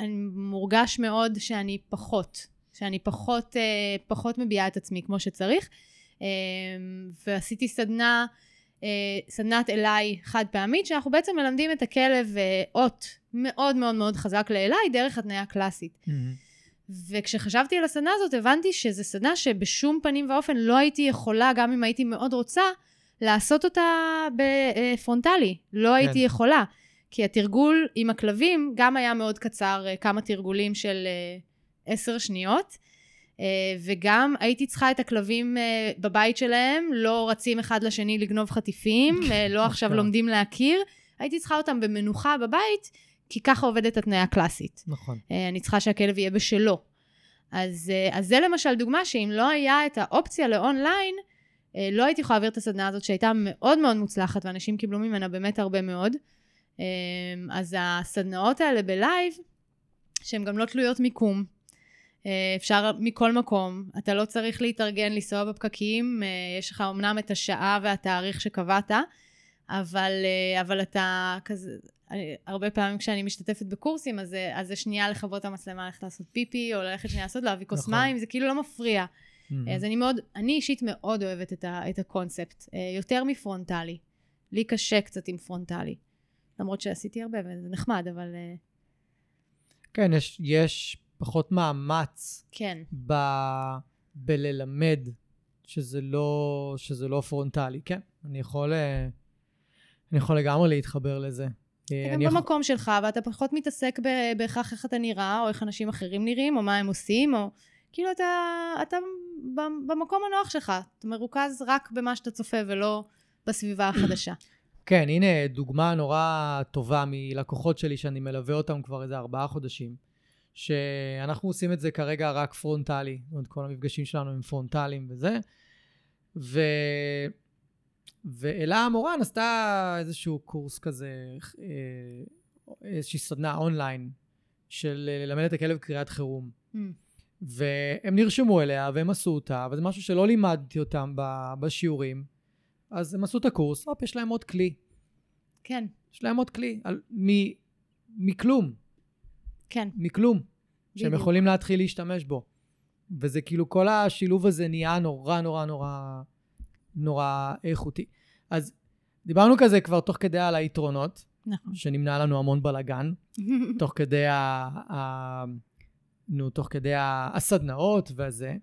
אני מורגש מאוד שאני פחות, שאני פחות, אה, פחות מביעה את עצמי כמו שצריך. אה, ועשיתי סדנה, אה, סדנת אליי חד פעמית, שאנחנו בעצם מלמדים את הכלב אות מאוד מאוד מאוד חזק לאליי דרך התניה קלאסית. Mm-hmm. וכשחשבתי על הסדנה הזאת הבנתי שזו סדנה שבשום פנים ואופן לא הייתי יכולה, גם אם הייתי מאוד רוצה, לעשות אותה בפרונטלי. לא כן. הייתי יכולה. כי התרגול עם הכלבים גם היה מאוד קצר, אה, כמה תרגולים של אה, עשר שניות. אה, וגם הייתי צריכה את הכלבים בבית שלהם, לא רצים אחד לשני לגנוב חטיפים, לא עכשיו לומדים להכיר. הייתי צריכה אותם במנוחה בבית, כי ככה עובדת התניה קלאסית. נכון. אני צריכה שהכלב יהיה בשלו. אז, אז זה למשל דוגמה שאם לא היה את האופציה לאונליין, לא הייתי יכולה להעביר את הסדנה הזאת שהייתה מאוד מאוד מוצלחת, ואנשים קיבלו ממנה באמת הרבה מאוד. אמ, אז הסדנאות האלה בלייב, שהן גם לא תלויות מיקום, אה, אפשר מכל מקום, אתה לא צריך להתארגן, לנסוע בפקקים, אה, יש לך אמנם את השעה והתאריך שקבעת, אבל, אה, אבל אתה כזה, הרבה פעמים כשאני משתתפת בקורסים, אז, אז זה שנייה לכבות את המצלמה, ללכת לעשות פיפי, או ללכת שנייה לעשות, להביא כוס נכון. מים, זה כאילו לא מפריע. Mm-hmm. אז אני מאוד, אני אישית מאוד אוהבת את, ה, את הקונספט, יותר מפרונטלי. לי קשה קצת עם פרונטלי. למרות שעשיתי הרבה וזה נחמד, אבל... אה, כן, יש, יש פחות מאמץ. כן. ב, בללמד שזה לא, שזה לא פרונטלי. כן, אני יכול, אה, אני יכול לגמרי להתחבר לזה. אה, אתה גם במקום יכול... שלך, ואתה פחות מתעסק בהכרח איך אתה נראה, או איך אנשים אחרים נראים, או מה הם עושים, או... כאילו אתה, אתה במקום הנוח שלך, אתה מרוכז רק במה שאתה צופה ולא בסביבה החדשה. כן, הנה דוגמה נורא טובה מלקוחות שלי שאני מלווה אותם כבר איזה ארבעה חודשים, שאנחנו עושים את זה כרגע רק פרונטלי, זאת אומרת כל המפגשים שלנו הם פרונטליים וזה, ו... ואלה המורן עשתה איזשהו קורס כזה, אה, איזושהי סדנה אונליין של ללמד את הכלב קריאת חירום. Mm. והם נרשמו אליה והם עשו אותה, וזה משהו שלא לימדתי אותם בשיעורים. אז הם עשו את הקורס, הופ, יש להם עוד כלי. כן. יש להם עוד כלי, על, מ, מכלום. כן. מכלום. בדיוק. שהם יכולים להתחיל להשתמש בו. וזה כאילו, כל השילוב הזה נהיה נורא נורא נורא נורא איכותי. אז דיברנו כזה כבר תוך כדי על היתרונות. נכון. שנמנע לנו המון בלאגן. תוך כדי ה... ה... נו, תוך כדי הסדנאות וזה.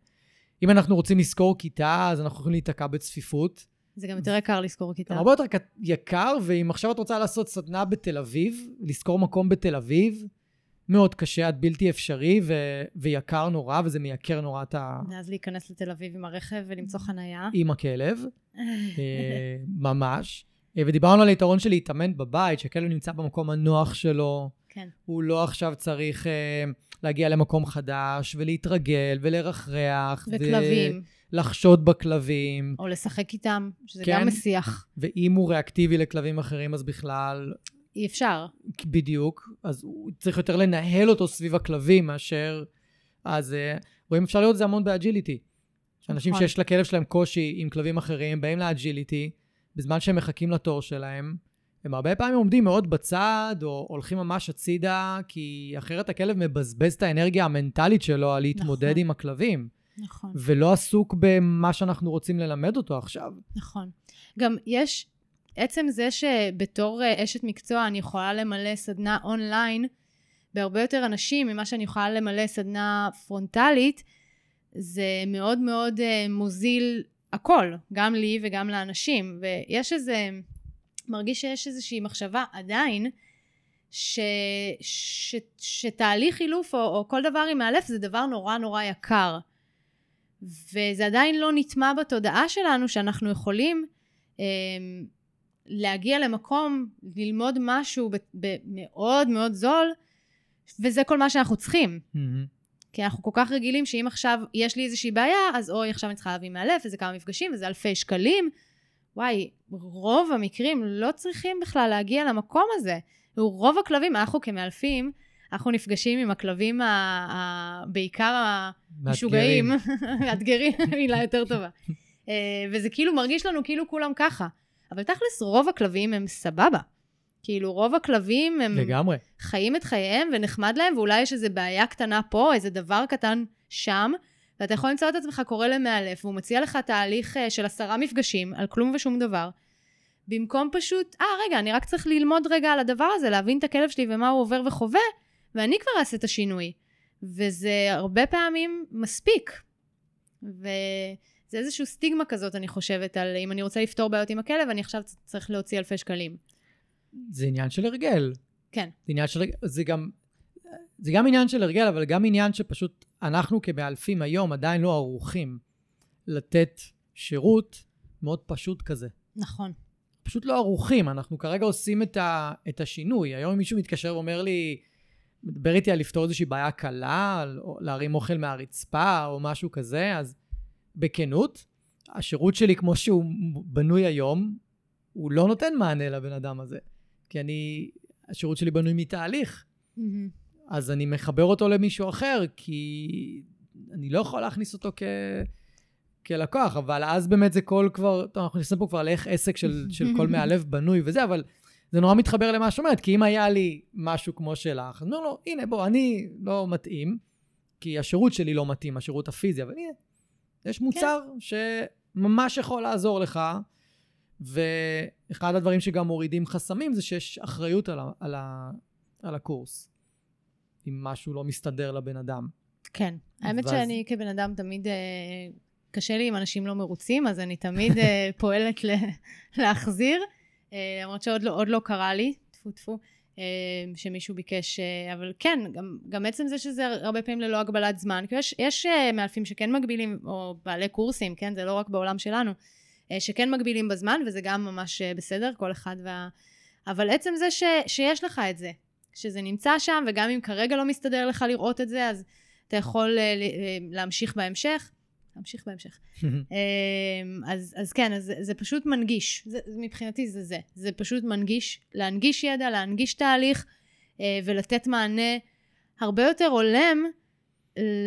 אם אנחנו רוצים לשכור כיתה, אז אנחנו יכולים להיתקע בצפיפות. זה גם יותר יקר לשכור כיתה. הרבה יותר יקר, ואם עכשיו את רוצה לעשות סדנה בתל אביב, לשכור מקום בתל אביב, מאוד קשה עד בלתי אפשרי ו- ויקר נורא, וזה מייקר נורא את ה... ואז להיכנס לתל אביב עם הרכב ולמצוא חנייה. עם הכלב, אה, ממש. אה, ודיברנו על היתרון של להתאמן בבית, שהכלב נמצא במקום הנוח שלו. כן. הוא לא עכשיו צריך uh, להגיע למקום חדש ולהתרגל ולרחרח. וכלבים. לחשוד בכלבים. או לשחק איתם, שזה כן, גם מסיח. ואם הוא ריאקטיבי לכלבים אחרים, אז בכלל... אי אפשר. בדיוק. אז הוא צריך יותר לנהל אותו סביב הכלבים מאשר... אז אה, רואים, אפשר לראות את זה המון באג'יליטי. שאנשים נכון. שיש לכלב שלהם קושי עם כלבים אחרים, באים לאג'יליטי, בזמן שהם מחכים לתור שלהם, הם הרבה פעמים עומדים מאוד בצד, או הולכים ממש הצידה, כי אחרת הכלב מבזבז את האנרגיה המנטלית שלו על להתמודד נכון. עם הכלבים. נכון. ולא עסוק במה שאנחנו רוצים ללמד אותו עכשיו. נכון. גם יש, עצם זה שבתור אה, אשת מקצוע אני יכולה למלא סדנה אונליין בהרבה יותר אנשים ממה שאני יכולה למלא סדנה פרונטלית, זה מאוד מאוד אה, מוזיל הכל, גם לי וגם לאנשים. ויש איזה, מרגיש שיש איזושהי מחשבה עדיין, ש, ש, שתהליך חילוף או, או כל דבר עם מאלף זה דבר נורא נורא יקר. וזה עדיין לא נטמע בתודעה שלנו שאנחנו יכולים אה, להגיע למקום, ללמוד משהו במאוד מאוד זול, וזה כל מה שאנחנו צריכים. Mm-hmm. כי אנחנו כל כך רגילים שאם עכשיו יש לי איזושהי בעיה, אז אוי, עכשיו אני צריכה להביא מאלף, וזה כמה מפגשים, וזה אלפי שקלים. וואי, רוב המקרים לא צריכים בכלל להגיע למקום הזה. רוב הכלבים, אנחנו כמאלפים, אנחנו נפגשים עם הכלבים, ה, ה, בעיקר המשוגעים, מאתגרים, מילה יותר טובה. אה, וזה כאילו מרגיש לנו כאילו כולם ככה. אבל תכלס, רוב הכלבים הם סבבה. כאילו, רוב הכלבים הם... לגמרי. חיים את חייהם ונחמד להם, ואולי יש איזו בעיה קטנה פה, איזה דבר קטן שם, ואתה יכול למצוא את עצמך קורא למאלף, והוא מציע לך תהליך אה, של עשרה מפגשים על כלום ושום דבר. במקום פשוט, אה, רגע, אני רק צריך ללמוד רגע על הדבר הזה, להבין את הכלב שלי ומה הוא עובר וחווה, ואני כבר אעשה את השינוי. וזה הרבה פעמים מספיק. וזה איזושהי סטיגמה כזאת, אני חושבת, על אם אני רוצה לפתור בעיות עם הכלב, אני עכשיו צריך להוציא אלפי שקלים. זה עניין של הרגל. כן. זה עניין של הרגל, זה גם, זה גם עניין של הרגל, אבל גם עניין שפשוט אנחנו כמאלפים היום עדיין לא ערוכים לתת שירות מאוד פשוט כזה. נכון. פשוט לא ערוכים, אנחנו כרגע עושים את, ה, את השינוי. היום מישהו מתקשר ואומר לי, מדבר איתי על לפתור איזושהי בעיה קלה, להרים אוכל מהרצפה או משהו כזה, אז בכנות, השירות שלי כמו שהוא בנוי היום, הוא לא נותן מענה לבן אדם הזה. כי אני, השירות שלי בנוי מתהליך. Mm-hmm. אז אני מחבר אותו למישהו אחר, כי אני לא יכול להכניס אותו כ... כלקוח, אבל אז באמת זה כל כבר, טוב, אנחנו נכנסים פה כבר לאיך עסק של, של כל מהלב בנוי וזה, אבל זה נורא מתחבר למה שאת אומרת, כי אם היה לי משהו כמו שלך, אז אני אומר לו, הנה, בוא, אני לא מתאים, כי השירות שלי לא מתאים, השירות הפיזי, אבל הנה, יש מוצר כן. שממש יכול לעזור לך, ואחד הדברים שגם מורידים חסמים זה שיש אחריות על, ה, על, ה, על הקורס, אם משהו לא מסתדר לבן אדם. כן. האמת ואז... שאני כבן אדם תמיד אה, קשה לי עם אנשים לא מרוצים, אז אני תמיד אה, פועלת להחזיר, אה, למרות שעוד לא, לא קרה לי, טפו טפו, שמישהו ביקש, אבל כן, גם, גם עצם זה שזה הרבה פעמים ללא הגבלת זמן, כי יש, יש מאלפים שכן מגבילים, או בעלי קורסים, כן, זה לא רק בעולם שלנו, שכן מגבילים בזמן, וזה גם ממש בסדר, כל אחד וה... אבל עצם זה ש, שיש לך את זה, שזה נמצא שם, וגם אם כרגע לא מסתדר לך לראות את זה, אז אתה יכול להמשיך בהמשך. נמשיך בהמשך. אמ, אז, אז כן, אז זה, זה פשוט מנגיש. זה, מבחינתי זה זה. זה פשוט מנגיש, להנגיש ידע, להנגיש תהליך, אה, ולתת מענה הרבה יותר הולם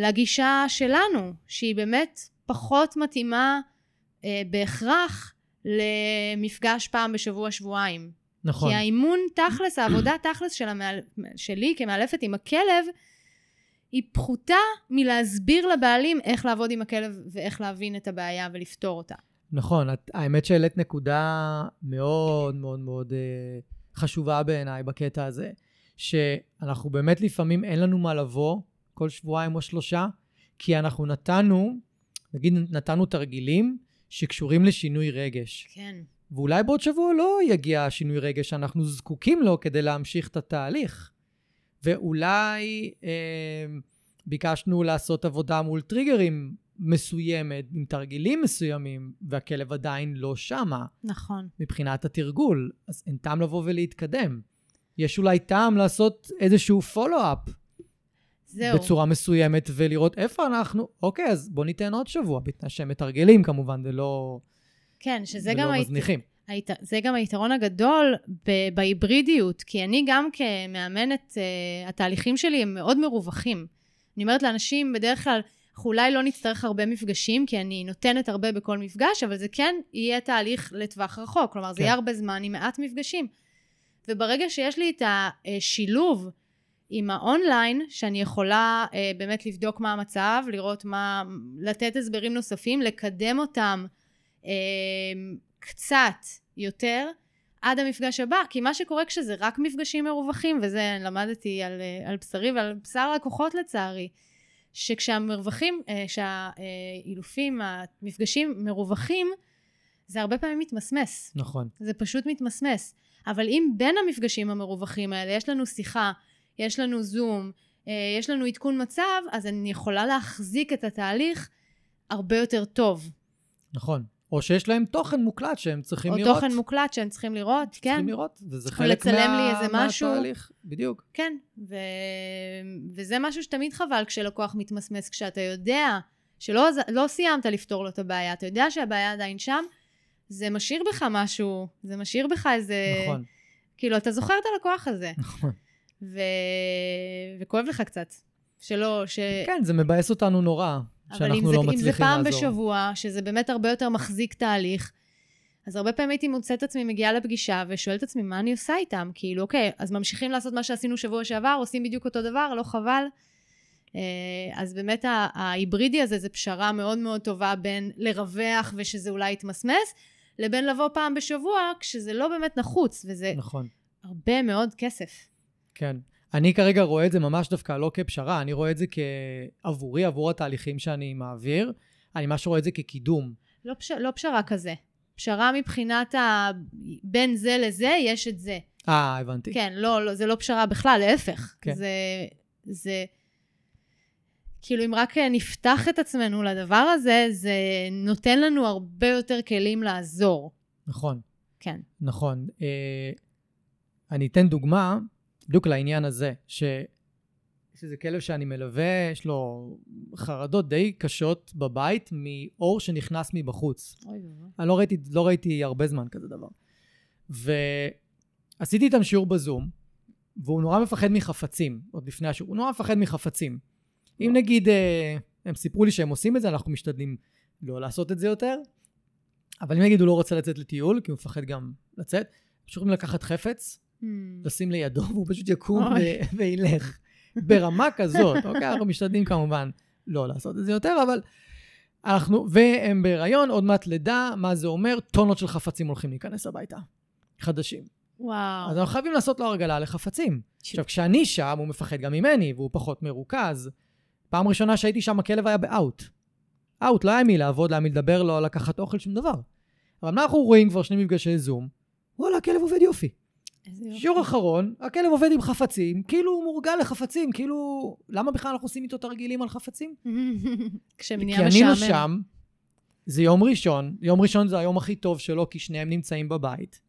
לגישה שלנו, שהיא באמת פחות מתאימה אה, בהכרח למפגש פעם בשבוע, שבועיים. נכון. כי האימון תכלס, העבודה תכלס של המאל... שלי כמאלפת עם הכלב, היא פחותה מלהסביר לבעלים איך לעבוד עם הכלב ואיך להבין את הבעיה ולפתור אותה. נכון, את, האמת שהעלית נקודה מאוד מאוד מאוד אה, חשובה בעיניי בקטע הזה, שאנחנו באמת לפעמים אין לנו מה לבוא כל שבועיים או שלושה, כי אנחנו נתנו, נגיד נתנו תרגילים שקשורים לשינוי רגש. כן. ואולי בעוד שבוע לא יגיע השינוי רגש שאנחנו זקוקים לו כדי להמשיך את התהליך. ואולי אה, ביקשנו לעשות עבודה מול טריגרים מסוימת, עם תרגילים מסוימים, והכלב עדיין לא שמה. נכון. מבחינת התרגול, אז אין טעם לבוא ולהתקדם. יש אולי טעם לעשות איזשהו פולו-אפ. זהו. בצורה מסוימת, ולראות איפה אנחנו, אוקיי, אז בוא ניתן עוד שבוע, בתנאי שהם מתרגלים כמובן, ולא... כן, שזה גם... מזניחים. היית... זה גם היתרון הגדול ב- בהיברידיות, כי אני גם כמאמנת, uh, התהליכים שלי הם מאוד מרווחים. אני אומרת לאנשים, בדרך כלל, אנחנו אולי לא נצטרך הרבה מפגשים, כי אני נותנת הרבה בכל מפגש, אבל זה כן יהיה תהליך לטווח רחוק. כלומר, כן. זה יהיה הרבה זמן עם מעט מפגשים. וברגע שיש לי את השילוב עם האונליין, שאני יכולה uh, באמת לבדוק מה המצב, לראות מה, לתת הסברים נוספים, לקדם אותם קצת יותר עד המפגש הבא, כי מה שקורה כשזה רק מפגשים מרווחים, וזה למדתי על, אה, על בשרי ועל בשר הלקוחות לצערי, שכשהמרווחים, אה, כשהאילופים, המפגשים מרווחים, זה הרבה פעמים מתמסמס. נכון. זה פשוט מתמסמס. אבל אם בין המפגשים המרווחים האלה יש לנו שיחה, יש לנו זום, אה, יש לנו עדכון מצב, אז אני יכולה להחזיק את התהליך הרבה יותר טוב. נכון. או שיש להם תוכן מוקלט שהם צריכים או לראות. או תוכן מוקלט שהם צריכים לראות, כן. צריכים לראות, וזה חלק מה... לצלם לי איזה משהו. מהתהליך, בדיוק. כן, ו... וזה משהו שתמיד חבל כשלקוח מתמסמס, כשאתה יודע שלא לא סיימת לפתור לו את הבעיה, אתה יודע שהבעיה עדיין שם, זה משאיר בך משהו, זה משאיר בך איזה... נכון. כאילו, אתה זוכר את הלקוח הזה. נכון. ו... וכואב לך קצת. שלא, ש... כן, זה מבאס אותנו נורא. שאנחנו לא מצליחים לעזור. אבל אם זה פעם בשבוע, שזה באמת הרבה יותר מחזיק תהליך, אז הרבה פעמים הייתי מוצאת את עצמי מגיעה לפגישה ושואלת את עצמי מה אני עושה איתם, כאילו אוקיי, אז ממשיכים לעשות מה שעשינו שבוע שעבר, עושים בדיוק אותו דבר, לא חבל. אה, אז באמת ההיברידי הזה זה פשרה מאוד מאוד טובה בין לרווח ושזה אולי יתמסמס, לבין לבוא פעם בשבוע כשזה לא באמת נחוץ, וזה נכון. הרבה מאוד כסף. כן. אני כרגע רואה את זה ממש דווקא לא כפשרה, אני רואה את זה כעבורי, עבור התהליכים שאני מעביר. אני ממש רואה את זה כקידום. לא, פש... לא פשרה כזה. פשרה מבחינת ה... בין זה לזה, יש את זה. אה, הבנתי. כן, לא, לא, זה לא פשרה בכלל, להפך. כן. זה, זה... כאילו, אם רק נפתח את עצמנו לדבר הזה, זה נותן לנו הרבה יותר כלים לעזור. נכון. כן. נכון. אה, אני אתן דוגמה בדיוק לעניין הזה, ש... יש איזה כלב שאני מלווה, יש לו חרדות די קשות בבית מאור שנכנס מבחוץ. אוי אני לא ראיתי, לא ראיתי הרבה זמן כזה דבר. ועשיתי איתם שיעור בזום, והוא נורא מפחד מחפצים, עוד לפני השיעור, הוא נורא מפחד מחפצים. אם נגיד, אה, הם סיפרו לי שהם עושים את זה, אנחנו משתדלים לא לעשות את זה יותר, אבל אם נגיד הוא לא רוצה לצאת לטיול, כי הוא מפחד גם לצאת, פשוט לקחת חפץ. לשים לידו, והוא פשוט יקום וילך. ברמה כזאת, אוקיי? אנחנו משתדלים כמובן לא לעשות את זה יותר, אבל אנחנו, והם בהיריון, עוד מעט לידה, מה זה אומר? טונות של חפצים הולכים להיכנס הביתה. חדשים. וואו. אז אנחנו חייבים לעשות לו הרגלה לחפצים. ש... עכשיו, כשאני שם, הוא מפחד גם ממני, והוא פחות מרוכז. פעם ראשונה שהייתי שם, הכלב היה באאוט. אאוט, לא היה מי לעבוד, לא היה מי לדבר, לא לקחת אוכל, שום דבר. אבל מה אנחנו רואים כבר שני מפגשי זום? וואלה, הכלב עובד יופי. שיעור אחרון, הכלב עובד עם חפצים, כאילו הוא מורגל לחפצים, כאילו, למה בכלל אנחנו עושים איתו תרגילים על חפצים? כשמניעה משעמם. כי אני לא שם, זה יום ראשון, יום ראשון זה היום הכי טוב שלו, כי שניהם נמצאים בבית,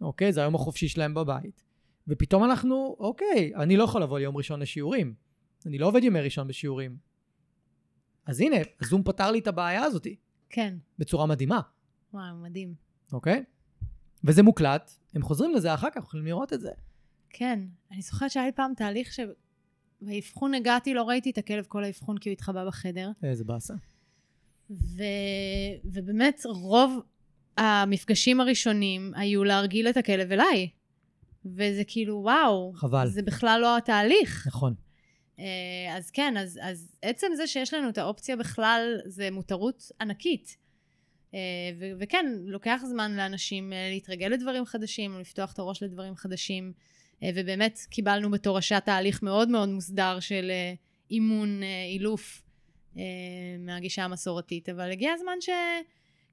אוקיי? זה היום החופשי שלהם בבית. ופתאום אנחנו, אוקיי, אני לא יכול לבוא ליום ראשון לשיעורים. אני לא עובד ימי ראשון בשיעורים. אז הנה, הזום פתר לי את הבעיה הזאתי. כן. בצורה מדהימה. וואו, מדהים. אוקיי? וזה מוקלט, הם חוזרים לזה אחר כך, יכולים לראות את זה. כן, אני זוכרת שהיה לי פעם תהליך שבאבחון הגעתי, לא ראיתי את הכלב כל האבחון כי הוא התחבא בחדר. איזה באסה. ו... ובאמת, רוב המפגשים הראשונים היו להרגיל את הכלב אליי. וזה כאילו, וואו. חבל. זה בכלל לא התהליך. נכון. אה, אז כן, אז, אז עצם זה שיש לנו את האופציה בכלל, זה מותרות ענקית. אה, ו- וכן, לוקח זמן לאנשים אה, להתרגל לדברים חדשים, לפתוח את הראש לדברים חדשים, אה, ובאמת קיבלנו בתור השעה תהליך מאוד מאוד מוסדר של אימון, אילוף מהגישה המסורתית, אבל הגיע הזמן ש...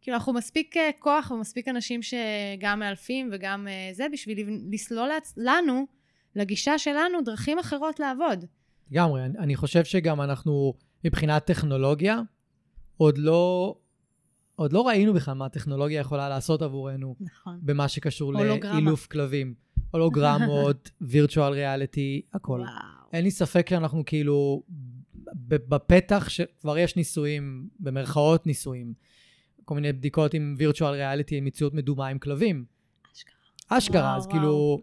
כאילו אנחנו מספיק כוח ומספיק אנשים שגם מאלפים וגם זה בשביל לסלול לנו, לגישה שלנו, דרכים אחרות לעבוד. לגמרי, אני חושב שגם אנחנו מבחינת טכנולוגיה עוד לא עוד לא ראינו בכלל מה הטכנולוגיה יכולה לעשות עבורנו. נכון. במה שקשור לאילוף כלבים. הולוגרמות, וירטואל ריאליטי, הכל. וואו. אין לי ספק שאנחנו כאילו בפתח שכבר יש ניסויים, במרכאות ניסויים. כל מיני בדיקות עם וירטואל ריאליטי, עם מציאות מדומה עם כלבים. אשכרה. אשכרה, וואו, אז וואו. כאילו,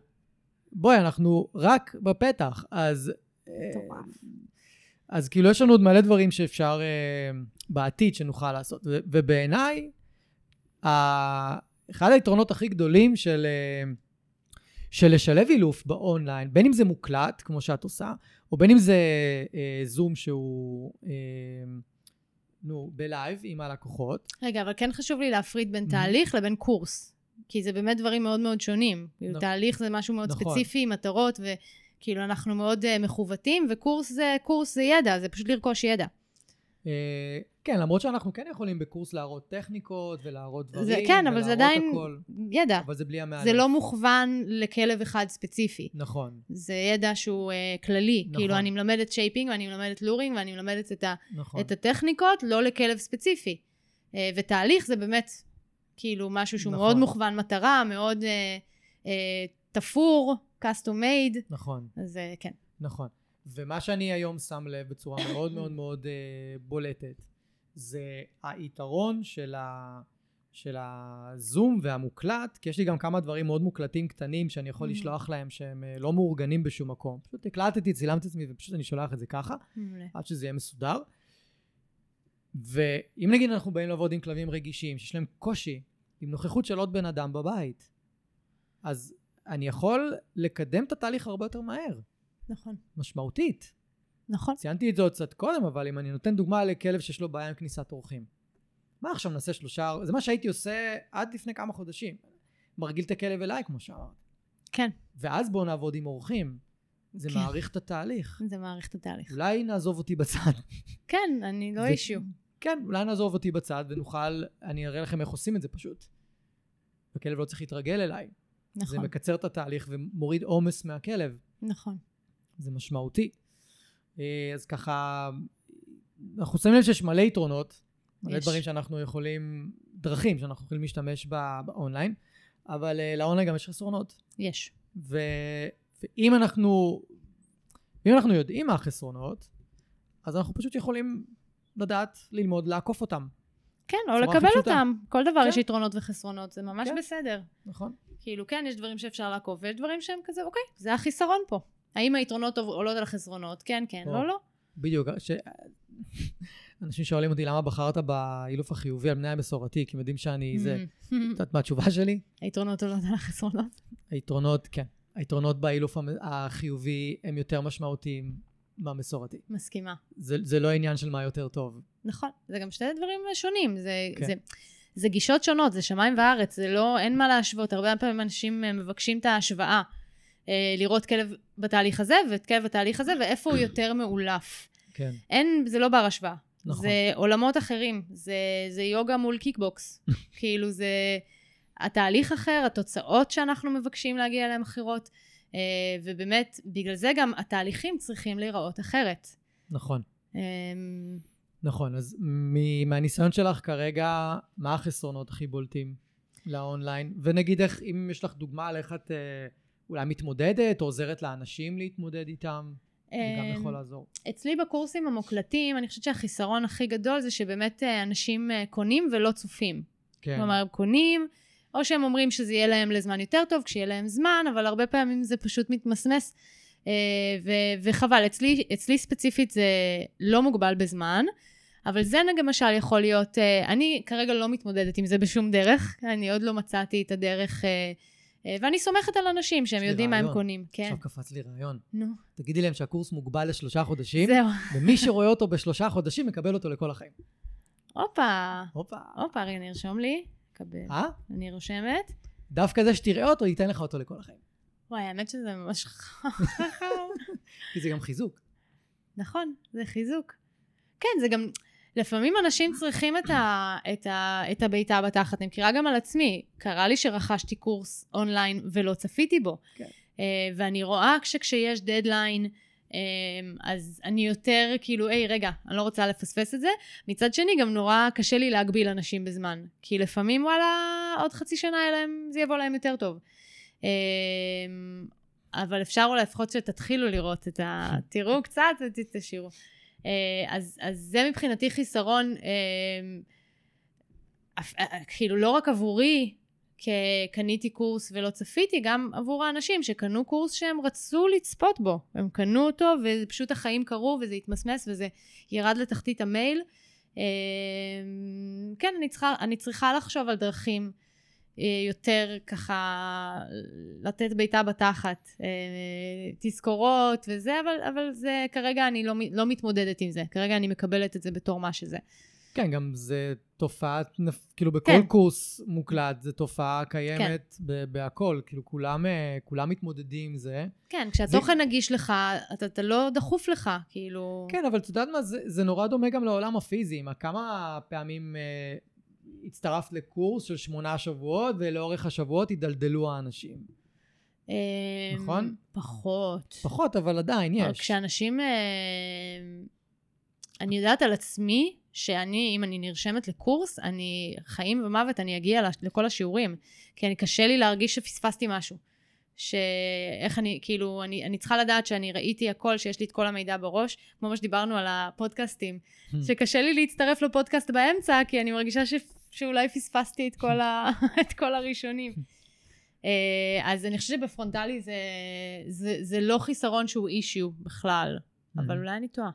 בואי, אנחנו רק בפתח, אז... מטורף. אז כאילו יש לנו עוד מלא דברים שאפשר אה, בעתיד שנוכל לעשות. ובעיניי, אחד היתרונות הכי גדולים של, אה, של לשלב אילוף באונליין, בין אם זה מוקלט, כמו שאת עושה, או בין אם זה אה, זום שהוא... אה, נו, ב live עם הלקוחות. רגע, אבל כן חשוב לי להפריד בין תהליך לבין קורס. כי זה באמת דברים מאוד מאוד שונים. נכון. תהליך זה משהו מאוד נכון. ספציפי, מטרות, ו... כאילו, אנחנו מאוד uh, מכוותים, וקורס זה, קורס זה ידע, זה פשוט לרכוש ידע. Uh, כן, למרות שאנחנו כן יכולים בקורס להראות טכניקות ולהראות דברים, זה, כן, אבל זה עדיין הכל, ידע. אבל זה בלי המעלה. זה לא מוכוון לכלב אחד ספציפי. נכון. זה ידע שהוא uh, כללי. נכון. כאילו, אני מלמדת shaping, ואני מלמדת luring, ואני מלמדת את, ה, נכון. את הטכניקות, לא לכלב ספציפי. Uh, ותהליך זה באמת, כאילו, משהו שהוא נכון. מאוד מוכוון מטרה, מאוד uh, uh, תפור. custom made. נכון. אז אה, כן. נכון. ומה שאני היום שם לב בצורה מאוד מאוד מאוד uh, בולטת, זה היתרון של, ה, של הזום והמוקלט, כי יש לי גם כמה דברים מאוד מוקלטים קטנים שאני יכול mm. לשלוח להם שהם uh, לא מאורגנים בשום מקום. פשוט הקלטתי, צילמתי את עצמי ופשוט אני שולח את זה ככה, עד שזה יהיה מסודר. ואם נגיד אנחנו באים לעבוד עם כלבים רגישים, שיש להם קושי עם נוכחות של עוד בן אדם בבית. אז אני יכול לקדם את התהליך הרבה יותר מהר. נכון. משמעותית. נכון. ציינתי את זה עוד קצת קודם, אבל אם אני נותן דוגמה לכלב שיש לו בעיה עם כניסת אורחים. מה עכשיו נעשה שלושה... זה מה שהייתי עושה עד לפני כמה חודשים. מרגיל את הכלב אליי, כמו שאמרת. כן. ואז בואו נעבוד עם אורחים. זה כן. מעריך את התהליך. זה מעריך את התהליך. אולי נעזוב אותי בצד. כן, אני לא אישיו. כן, אולי נעזוב אותי בצד ונוכל, אני אראה לכם איך עושים את זה פשוט. הכלב לא צריך להתרגל אליי. זה נכון, מקצר את התהליך ומוריד עומס מהכלב. נכון. זה משמעותי. אה, אז ככה, אנחנו שמים לב שיש מלא יתרונות, מלא. דברים שאנחנו יכולים, דרכים שאנחנו יכולים להשתמש ב- באונליין, אבל אה, לאונליין גם יש חסרונות. יש. ו... ואם אנחנו, אם אנחנו יודעים מה החסרונות, אז אנחנו פשוט יכולים לדעת, ללמוד, לעקוף אותם, כן, או לקבל. אותם. כל דבר כן. יש יתרונות וחסרונות, זה ממש כן. בסדר. נכון? כאילו, כן, יש דברים שאפשר לעקוף, ויש דברים שהם כזה, אוקיי, זה החיסרון פה. האם היתרונות עולות על החסרונות? כן, כן, או. לא, לא. בדיוק. ש... אנשים שואלים אותי למה בחרת באילוף החיובי על בני המסורתי, כי הם יודעים שאני זה. את יודעת מה התשובה שלי? היתרונות עולות על החסרונות. היתרונות, כן. היתרונות באילוף החיובי הם יותר משמעותיים מהמסורתי. מסכימה. זה, זה לא עניין של מה יותר טוב. נכון, זה גם שני דברים שונים, זה, כן. זה, זה גישות שונות, זה שמיים וארץ, זה לא, אין מה להשוות, הרבה פעמים אנשים אה, מבקשים את ההשוואה, אה, לראות כלב בתהליך הזה ואת כלב בתהליך הזה, ואיפה הוא יותר מאולף. כן. אין, זה לא בר השוואה. נכון. זה עולמות אחרים, זה, זה יוגה מול קיקבוקס. כאילו זה התהליך אחר, התוצאות שאנחנו מבקשים להגיע אליהן אחרות, אה, ובאמת, בגלל זה גם התהליכים צריכים להיראות אחרת. נכון. נכון. אז מהניסיון שלך כרגע, מה החסרונות הכי בולטים לאונליין? ונגיד איך, אם יש לך דוגמה על איך את אה, אולי מתמודדת, או עוזרת לאנשים להתמודד איתם, זה גם אה, יכול לעזור. אצלי בקורסים המוקלטים, אני חושבת שהחיסרון הכי גדול זה שבאמת אה, אנשים אה, קונים ולא צופים. כן. כלומר, הם קונים, או שהם אומרים שזה יהיה להם לזמן יותר טוב, כשיהיה להם זמן, אבל הרבה פעמים זה פשוט מתמסמס, ו- וחבל. אצלי, אצלי ספציפית זה לא מוגבל בזמן, אבל זה למשל יכול להיות, אה, אני כרגע לא מתמודדת עם זה בשום דרך, אני עוד לא מצאתי את הדרך, אה, אה, ואני סומכת על אנשים שהם יודעים מה הם רעיון. קונים. כן, עכשיו קפץ לי רעיון. נו, תגידי להם שהקורס מוגבל לשלושה חודשים, זהו. ומי שרואה אותו בשלושה חודשים מקבל אותו לכל החיים. הופה, הופה. הופה, רגע, נרשום לי. קבל. אה? אני רושמת. דווקא זה שתראה אותו, ייתן לך אותו לכל החיים. וואי, האמת שזה ממש חכם. כי זה גם חיזוק. נכון, זה חיזוק. כן, זה גם... לפעמים אנשים צריכים את, ה, את, ה, את הבעיטה בתחת. אני מכירה גם על עצמי. קרה לי שרכשתי קורס אונליין ולא צפיתי בו. כן. Uh, ואני רואה שכשיש דדליין, um, אז אני יותר כאילו, היי, רגע, אני לא רוצה לפספס את זה. מצד שני, גם נורא קשה לי להגביל אנשים בזמן. כי לפעמים, וואלה, עוד חצי שנה אליהם, זה יבוא להם יותר טוב. Um, אבל אפשר אולי לפחות שתתחילו לראות את ה... תראו קצת ותשאירו. אה, אז, אז זה מבחינתי חיסרון, אה, אה, כאילו לא רק עבורי, קניתי קורס ולא צפיתי, גם עבור האנשים שקנו קורס שהם רצו לצפות בו. הם קנו אותו ופשוט החיים קרו וזה התמסמס וזה ירד לתחתית המייל. כן, אני צריכה, אני צריכה לחשוב על דרכים יותר ככה לתת בעיטה בתחת, אה, תזכורות וזה, אבל, אבל זה כרגע אני לא, לא מתמודדת עם זה, כרגע אני מקבלת את זה בתור מה שזה. כן, גם זה תופעה, כאילו בכל כן. קורס מוקלט, זו תופעה קיימת ב- בהכל, כאילו כולם, אה, כולם מתמודדים עם זה. כן, כשהתוכן נגיש לך, אתה, אתה לא דחוף לך, כאילו... כן, אבל את יודעת מה, זה, זה נורא דומה גם לעולם הפיזי. מה, כמה פעמים אה, הצטרפת לקורס של שמונה שבועות, ולאורך השבועות הידלדלו האנשים? אה, נכון? פחות. פחות, אבל עדיין יש. כשאנשים... אה, אני יודעת על עצמי שאני, אם אני נרשמת לקורס, אני, חיים ומוות, אני אגיע לכל השיעורים. כי אני, קשה לי להרגיש שפספסתי משהו. שאיך אני, כאילו, אני, אני צריכה לדעת שאני ראיתי הכל, שיש לי את כל המידע בראש, כמו מה שדיברנו על הפודקאסטים, שקשה לי להצטרף לפודקאסט באמצע, כי אני מרגישה ש, שאולי פספסתי את כל, ה, את כל הראשונים. אה, אז אני חושבת שבפרונטלי זה, זה, זה לא חיסרון שהוא אישיו בכלל, אבל אולי אני טועה.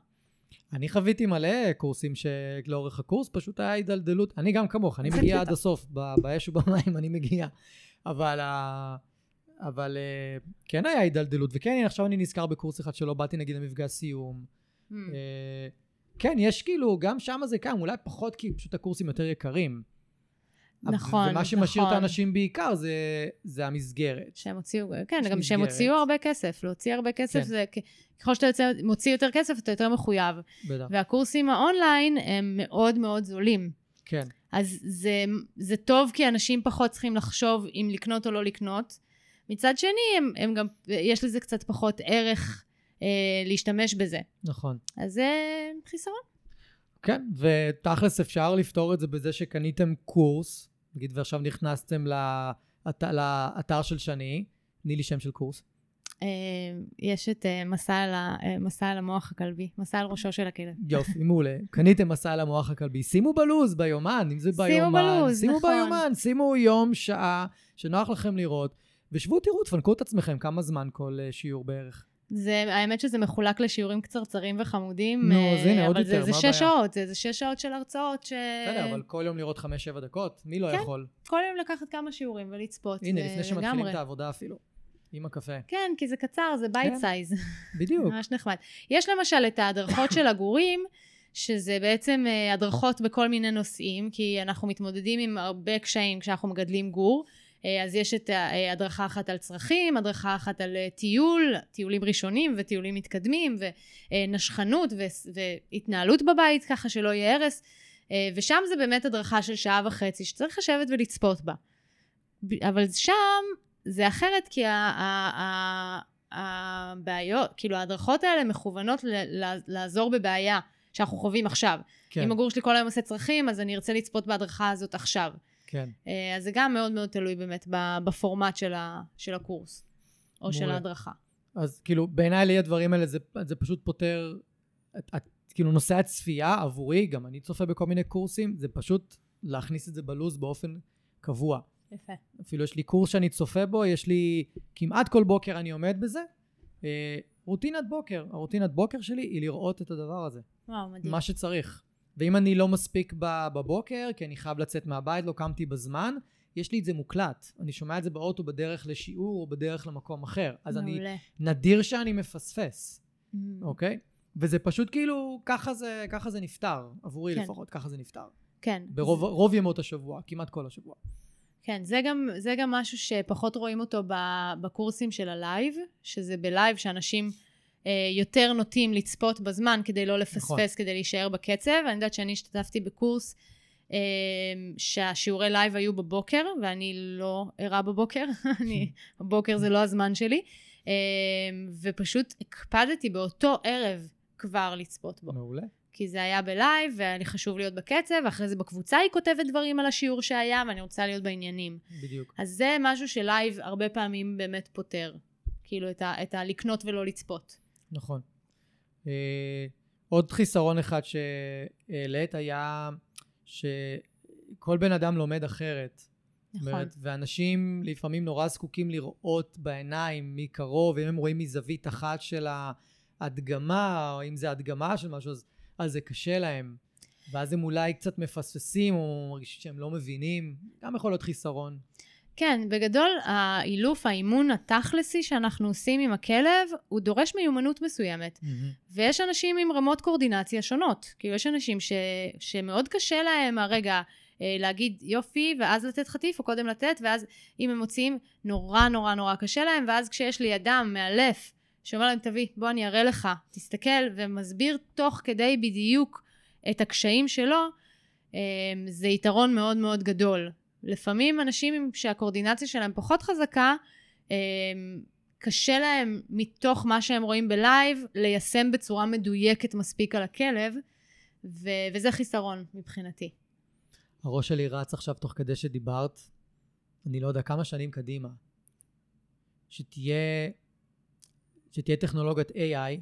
אני חוויתי מלא קורסים שלאורך הקורס פשוט היה הידלדלות. אני גם כמוך, אני מגיע עד הסוף, באש ובמים אני מגיע. אבל, אבל אה, כן היה הידלדלות, וכן, עכשיו אני נזכר בקורס אחד שלא באתי נגיד למפגש סיום. Mm. כן, יש כאילו, גם שם זה קיים, אולי פחות כי פשוט הקורסים יותר יקרים. נכון. ומה שמשאיר נכון. את האנשים בעיקר זה, זה המסגרת. שהם הוציאו, כן, גם שהם הוציאו הרבה כסף. להוציא הרבה כסף כן. זה, ככל שאתה יוצא, מוציא יותר כסף, אתה יותר מחויב. בטח. והקורסים האונליין הם מאוד מאוד זולים. כן. אז זה, זה טוב כי אנשים פחות צריכים לחשוב אם לקנות או לא לקנות. מצד שני, הם, הם גם, יש לזה קצת פחות ערך אה, להשתמש בזה. נכון. אז זה חיסרון. כן, ותכלס אפשר לפתור את זה בזה שקניתם קורס, נגיד ועכשיו נכנסתם לאת, לאתר של שני, תני לי שם של קורס. אה, יש את אה, אה, מסע על המוח הכלבי, מסע על ראשו של הכלב. יופי, מעולה. קניתם מסע על המוח הכלבי. שימו בלו"ז, ביומן, אם זה ביומן. שימו בלו"ז, שימו נכון. שימו ביומן, שימו יום, שעה, שנוח לכם לראות, ושבו תראו, תפנקו את עצמכם, כמה זמן כל שיעור בערך. זה, האמת שזה מחולק לשיעורים קצרצרים וחמודים. נו, אז הנה, עוד יותר, מה הבעיה? אבל זה שש שעות, זה, זה שש שעות של הרצאות ש... בסדר, אבל כל יום לראות חמש-שבע דקות? מי לא כן, יכול? כל יום לקחת כמה שיעורים ולצפות. הנה, לפני שמתחילים את העבודה אפילו. עם הקפה. כן, כי זה קצר, זה bite כן, size. בדיוק. ממש נחמד. יש למשל את ההדרכות של הגורים, שזה בעצם אה, הדרכות בכל מיני נושאים, כי אנחנו מתמודדים עם הרבה קשיים כשאנחנו מגדלים גור. אה, אז יש את אה, הדרכה אחת על צרכים, הדרכה אחת על טיול, טיולים ראשונים וטיולים מתקדמים, ונשכנות והתנהלות בבית, ככה שלא יהיה הרס. ושם זה באמת הדרכה של שעה וחצי, שצריך לשבת ולצפות בה. אבל שם זה אחרת כי הבעיות, כאילו ההדרכות האלה מכוונות לעזור בבעיה שאנחנו חווים עכשיו. כן. אם הגור שלי כל היום עושה צרכים, אז אני ארצה לצפות בהדרכה הזאת עכשיו. כן. אה, אז זה גם מאוד מאוד תלוי באמת בפורמט של, ה, של הקורס, או מורה. של ההדרכה. אז כאילו, בעיניי לי הדברים האלה, זה, זה פשוט פותר, את, את, כאילו נושא הצפייה עבורי, גם אני צופה בכל מיני קורסים, זה פשוט להכניס את זה בלוז באופן קבוע. יפה. אפילו יש לי קורס שאני צופה בו, יש לי כמעט כל בוקר אני עומד בזה. אה, רוטינת בוקר, הרוטינת בוקר שלי היא לראות את הדבר הזה. וואו, מדהים. מה שצריך. ואם אני לא מספיק בבוקר, כי אני חייב לצאת מהבית, לא קמתי בזמן, יש לי את זה מוקלט. אני שומע את זה באוטו בדרך לשיעור או בדרך למקום אחר. אז מעולה. אני, נדיר שאני מפספס, mm. אוקיי? וזה פשוט כאילו, ככה זה, ככה זה נפתר, עבורי כן. לפחות, ככה זה נפתר. כן. ברוב זה... ימות השבוע, כמעט כל השבוע. כן, זה גם, זה גם משהו שפחות רואים אותו בקורסים של ה live, שזה ב live שאנשים יותר נוטים לצפות בזמן כדי לא לפספס, נכון. כדי להישאר בקצב. אני יודעת שאני השתתפתי בקורס אה, שהשיעורי live היו בבוקר, ואני לא ערה בבוקר, אני, בבוקר זה לא הזמן שלי, אה, ופשוט הקפדתי באותו ערב כבר לצפות בו. מעולה. כי זה היה ב live, והיה לי חשוב להיות בקצב, ואחרי זה בקבוצה היא כותבת דברים על השיעור שהיה, ואני רוצה להיות בעניינים. בדיוק. אז זה משהו ש live הרבה פעמים באמת פותר. כאילו, את, ה, את לקנות ולא לצפות. נכון. אה, עוד חיסרון אחד שהעלית היה שכל בן אדם לומד אחרת. נכון. אומרת, ואנשים לפעמים נורא זקוקים לראות בעיניים מקרוב, אם הם רואים מזווית אחת של ההדגמה, או אם זה הדגמה של משהו, אז אז זה קשה להם. ואז הם אולי קצת מפספסים, או מרגישים שהם לא מבינים, גם יכול להיות חיסרון. כן, בגדול, האילוף, האימון התכלסי שאנחנו עושים עם הכלב, הוא דורש מיומנות מסוימת. Mm-hmm. ויש אנשים עם רמות קורדינציה שונות. כאילו, יש אנשים ש, שמאוד קשה להם הרגע אה, להגיד יופי, ואז לתת חטיף, או קודם לתת, ואז אם הם מוציאים, נורא נורא נורא קשה להם, ואז כשיש לידם מאלף שאומר להם, תביא, בוא אני אראה לך, תסתכל, ומסביר תוך כדי בדיוק את הקשיים שלו, אמ, זה יתרון מאוד מאוד גדול. לפעמים אנשים שהקורדינציה שלהם פחות חזקה, אמ, קשה להם מתוך מה שהם רואים בלייב ליישם בצורה מדויקת מספיק על הכלב, ו- וזה חיסרון מבחינתי. הראש שלי רץ עכשיו תוך כדי שדיברת, אני לא יודע, כמה שנים קדימה, שתהיה שתהיה טכנולוגיית AI,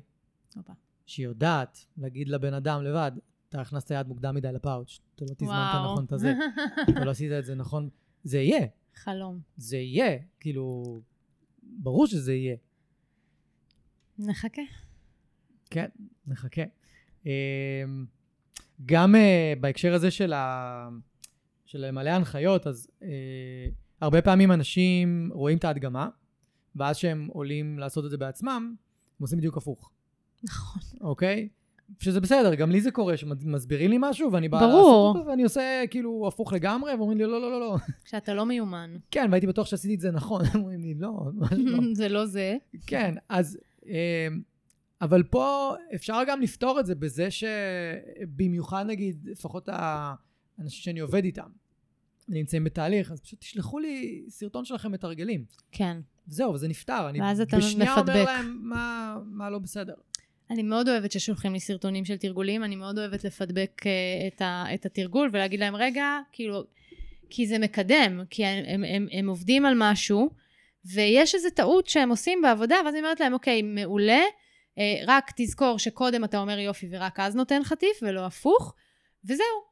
אופה. שיודעת להגיד לבן אדם לבד, אתה הכנסת יד מוקדם מדי לפאוץ', אתה לא תזמנת נכון את הזה, אתה לא עשית את זה נכון, זה יהיה. חלום. זה יהיה, כאילו, ברור שזה יהיה. נחכה. כן, נחכה. גם uh, בהקשר הזה של, ה... של מלא הנחיות, אז uh, הרבה פעמים אנשים רואים את ההדגמה, ואז שהם עולים לעשות את זה בעצמם, הם עושים בדיוק הפוך. נכון. אוקיי? שזה בסדר, גם לי זה קורה, שמסבירים לי משהו, ואני בא לעשות אותו, ואני עושה כאילו הפוך לגמרי, ואומרים לי, לא, לא, לא, לא. כשאתה לא מיומן. כן, והייתי בטוח שעשיתי את זה נכון, אומרים לי, לא, ממש לא. זה לא זה. כן, אז... אה, אבל פה אפשר גם לפתור את זה בזה שבמיוחד נגיד, לפחות האנשים שאני עובד איתם, נמצאים בתהליך, אז פשוט תשלחו לי סרטון שלכם מתרגלים. כן. זהו, וזה נפתר. ואז אתה מפדבק. בשנייה אומר להם מה, מה לא בסדר. אני מאוד אוהבת ששולחים לי סרטונים של תרגולים, אני מאוד אוהבת לפדבק uh, את, ה, את התרגול ולהגיד להם, רגע, כאילו, כי זה מקדם, כי הם, הם, הם, הם עובדים על משהו, ויש איזו טעות שהם עושים בעבודה, ואז אני אומרת להם, אוקיי, מעולה, uh, רק תזכור שקודם אתה אומר יופי ורק אז נותן חטיף, ולא הפוך, וזהו.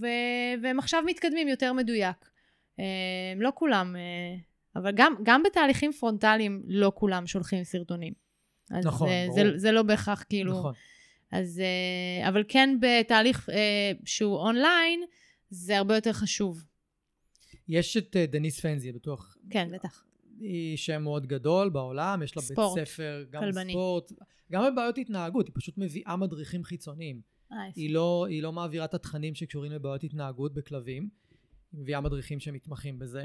ו, והם עכשיו מתקדמים יותר מדויק. Uh, לא כולם, uh, אבל גם, גם בתהליכים פרונטליים לא כולם שולחים סרטונים. אז נכון, זה, ברור. זה, זה לא בהכרח כאילו... נכון. אז, אה, אבל כן בתהליך אה, שהוא אונליין, זה הרבה יותר חשוב. יש את אה, דניס פנזי, בטוח. כן, בטח. היא שם מאוד גדול בעולם, יש לה ספורט, בית ספר, גם כלבני. ספורט, גם בבעיות התנהגות, היא פשוט מביאה מדריכים חיצוניים. היא לא, היא לא מעבירה את התכנים שקשורים לבעיות התנהגות בכלבים, היא מביאה מדריכים שמתמחים בזה.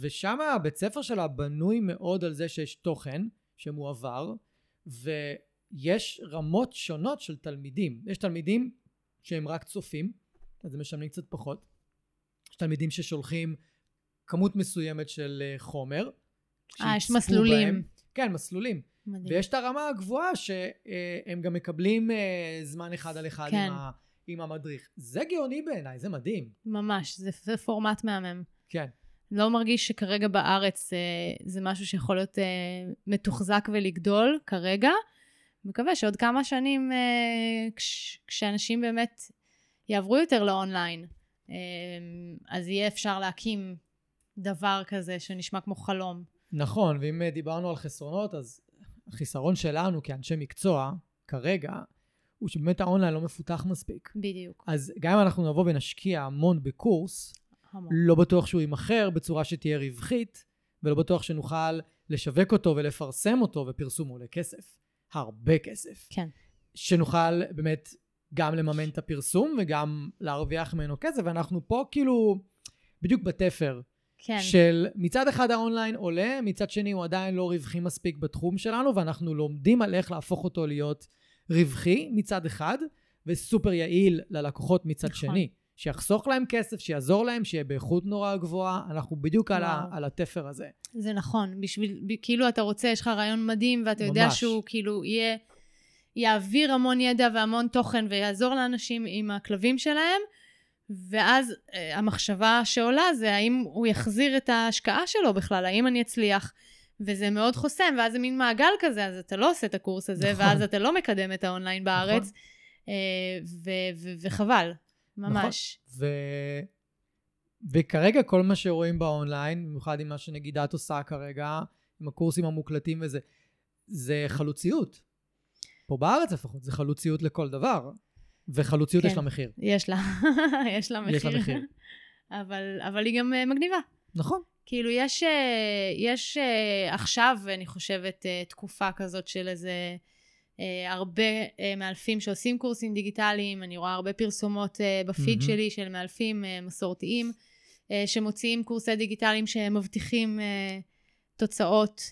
ושם הבית ספר שלה בנוי מאוד על זה שיש תוכן שמועבר, ויש רמות שונות של תלמידים. יש תלמידים שהם רק צופים, אז הם משלמים קצת פחות. יש תלמידים ששולחים כמות מסוימת של אה, חומר. אה, יש מסלולים. בהם. כן, מסלולים. מדהים. ויש את הרמה הגבוהה שהם גם מקבלים אה, זמן אחד על אחד כן. עם, ה, עם המדריך. זה גאוני בעיניי, זה מדהים. ממש, זה, זה פורמט מהמם. כן. לא מרגיש שכרגע בארץ אה, זה משהו שיכול להיות אה, מתוחזק ולגדול כרגע. מקווה שעוד כמה שנים, אה, כש, כשאנשים באמת יעברו יותר לאונליין, אה, אז יהיה אפשר להקים דבר כזה שנשמע כמו חלום. נכון, ואם אה, דיברנו על חסרונות, אז החיסרון שלנו כאנשי מקצוע, כרגע, הוא שבאמת האונליין לא מפותח מספיק. בדיוק. אז גם אם אנחנו נבוא ונשקיע המון בקורס, המון. לא בטוח שהוא יימכר בצורה שתהיה רווחית, ולא בטוח שנוכל לשווק אותו ולפרסם אותו, ופרסום עולה כסף. הרבה כסף. כן. שנוכל באמת גם לממן את הפרסום וגם להרוויח ממנו כסף, ואנחנו פה כאילו בדיוק בתפר. כן. של מצד אחד האונליין עולה, מצד שני הוא עדיין לא רווחי מספיק בתחום שלנו, ואנחנו לומדים על איך להפוך אותו להיות רווחי מצד אחד, וסופר יעיל ללקוחות מצד נכון. שני. שיחסוך להם כסף, שיעזור להם, שיהיה באיכות נורא גבוהה, אנחנו בדיוק על, ה, על התפר הזה. זה נכון, בשביל, כאילו אתה רוצה, יש לך רעיון מדהים, ואתה יודע ממש. שהוא כאילו יהיה, יעביר המון ידע והמון תוכן ויעזור לאנשים עם הכלבים שלהם, ואז אה, המחשבה שעולה זה האם הוא יחזיר את ההשקעה שלו בכלל, האם אני אצליח. וזה מאוד חוסם, ואז זה מין מעגל כזה, אז אתה לא עושה את הקורס הזה, נכון. ואז אתה לא מקדם את האונליין בארץ, נכון. אה, ו- ו- וחבל. ממש. נכון. ו... וכרגע כל מה שרואים באונליין, במיוחד עם מה שנגיד את עושה כרגע, עם הקורסים המוקלטים וזה, זה חלוציות. פה בארץ לפחות, זה חלוציות לכל דבר. וחלוציות כן. יש לה מחיר. יש לה, יש לה מחיר. יש לה מחיר. אבל, אבל היא גם uh, מגניבה. נכון. כאילו יש, uh, יש uh, עכשיו, אני חושבת, תקופה כזאת של איזה אה, הרבה אה, מאלפים שעושים קורסים דיגיטליים, אני רואה הרבה פרסומות אה, בפיד mm-hmm. שלי של מאלפים מסורתיים שמוציאים קורסי דיגיטליים שמבטיחים תוצאות.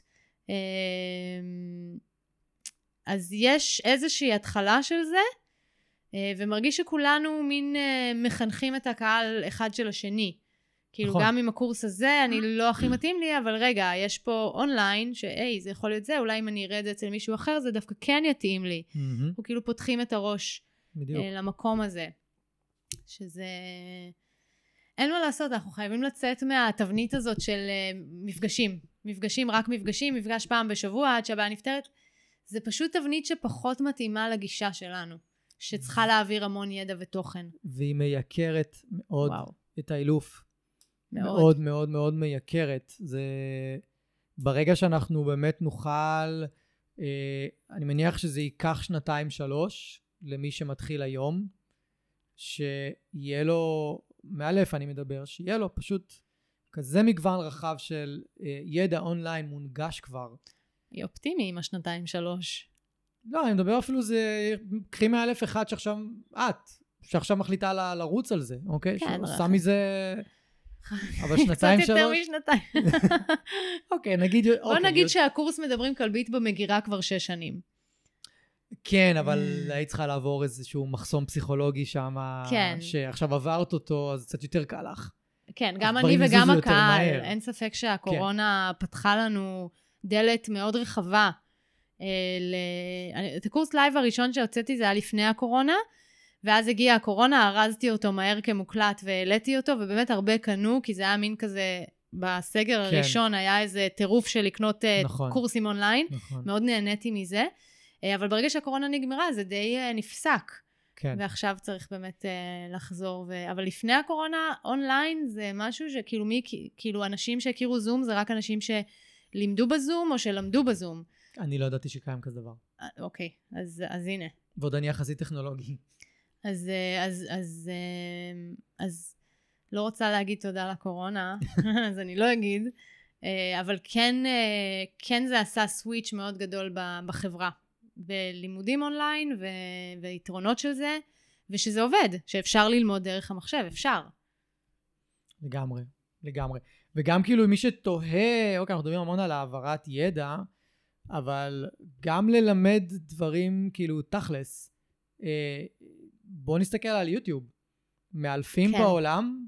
אז יש איזושהי התחלה של זה, ומרגיש שכולנו מין מחנכים את הקהל אחד של השני. כאילו, נכון. גם עם הקורס הזה, אני לא הכי מתאים לי, אבל רגע, יש פה אונליין, שהי, זה יכול להיות זה, אולי אם אני אראה את זה אצל מישהו אחר, זה דווקא כן יתאים לי. Mm-hmm. אנחנו כאילו פותחים את הראש בדיוק. אה, למקום הזה. שזה... אין מה לעשות, אנחנו חייבים לצאת מהתבנית הזאת של אה, מפגשים. מפגשים, רק מפגשים, מפגש פעם בשבוע עד שהבעיה נפתרת. זה פשוט תבנית שפחות מתאימה לגישה שלנו, שצריכה להעביר המון ידע ותוכן. והיא מייקרת מאוד וואו. את האילוף. מאוד. מאוד מאוד מאוד מייקרת. זה... ברגע שאנחנו באמת נוכל, אה, אני מניח שזה ייקח שנתיים שלוש, למי שמתחיל היום, שיהיה לו, מאלף אני מדבר, שיהיה לו פשוט כזה מגוון רחב של אה, ידע אונליין מונגש כבר. היא אופטימי עם השנתיים שלוש. לא, אני מדבר אפילו זה, קחי מאלף אחד שעכשיו, את, שעכשיו מחליטה ל, לרוץ על זה, אוקיי? כן, שעושה מזה... אבל שנתיים קצת יותר שלוש, משנתיים. אוקיי, נגיד, בוא אוקיי, נגיד שהקורס מדברים כלבית במגירה כבר שש שנים. כן, אבל היית צריכה לעבור איזשהו מחסום פסיכולוגי שם, כן. שעכשיו עברת אותו, אז קצת יותר קל לך. כן, גם אני וגם הקהל. כן. אין ספק שהקורונה פתחה לנו דלת מאוד רחבה. אה, ל- את הקורס live הראשון שהוצאתי זה היה לפני הקורונה, ואז הגיעה הקורונה, ארזתי אותו מהר כמוקלט והעליתי אותו, ובאמת הרבה קנו, כי זה היה מין כזה, בסגר כן. הראשון היה איזה טירוף של לקנות אה, נכון. קורסים אונליין. נכון, מאוד נהניתי מזה. אה, אבל ברגע שהקורונה נגמרה, זה די אה, נפסק. כן. ועכשיו צריך באמת uh, לחזור. ו... אבל לפני הקורונה, אונליין זה משהו שכאילו מי, כאילו אנשים שהכירו זום זה רק אנשים שלימדו בזום או שלמדו בזום. אני לא ידעתי שקיים כזה דבר. אוקיי, אז, אז הנה. ועוד אני יחסית טכנולוגי. אז, אה, אז, אז, אה, אז לא רוצה להגיד תודה לקורונה, אז אני לא אגיד, אה, אבל כן, כן זה עשה סוויץ' מאוד גדול בחברה. בלימודים אונליין ו- ויתרונות של זה, ושזה עובד, שאפשר ללמוד דרך המחשב, אפשר. לגמרי, לגמרי. וגם כאילו מי שתוהה, אוקיי, אנחנו מדברים המון על העברת ידע, אבל גם ללמד דברים כאילו תכלס. בואו נסתכל על יוטיוב. מאלפים כן. בעולם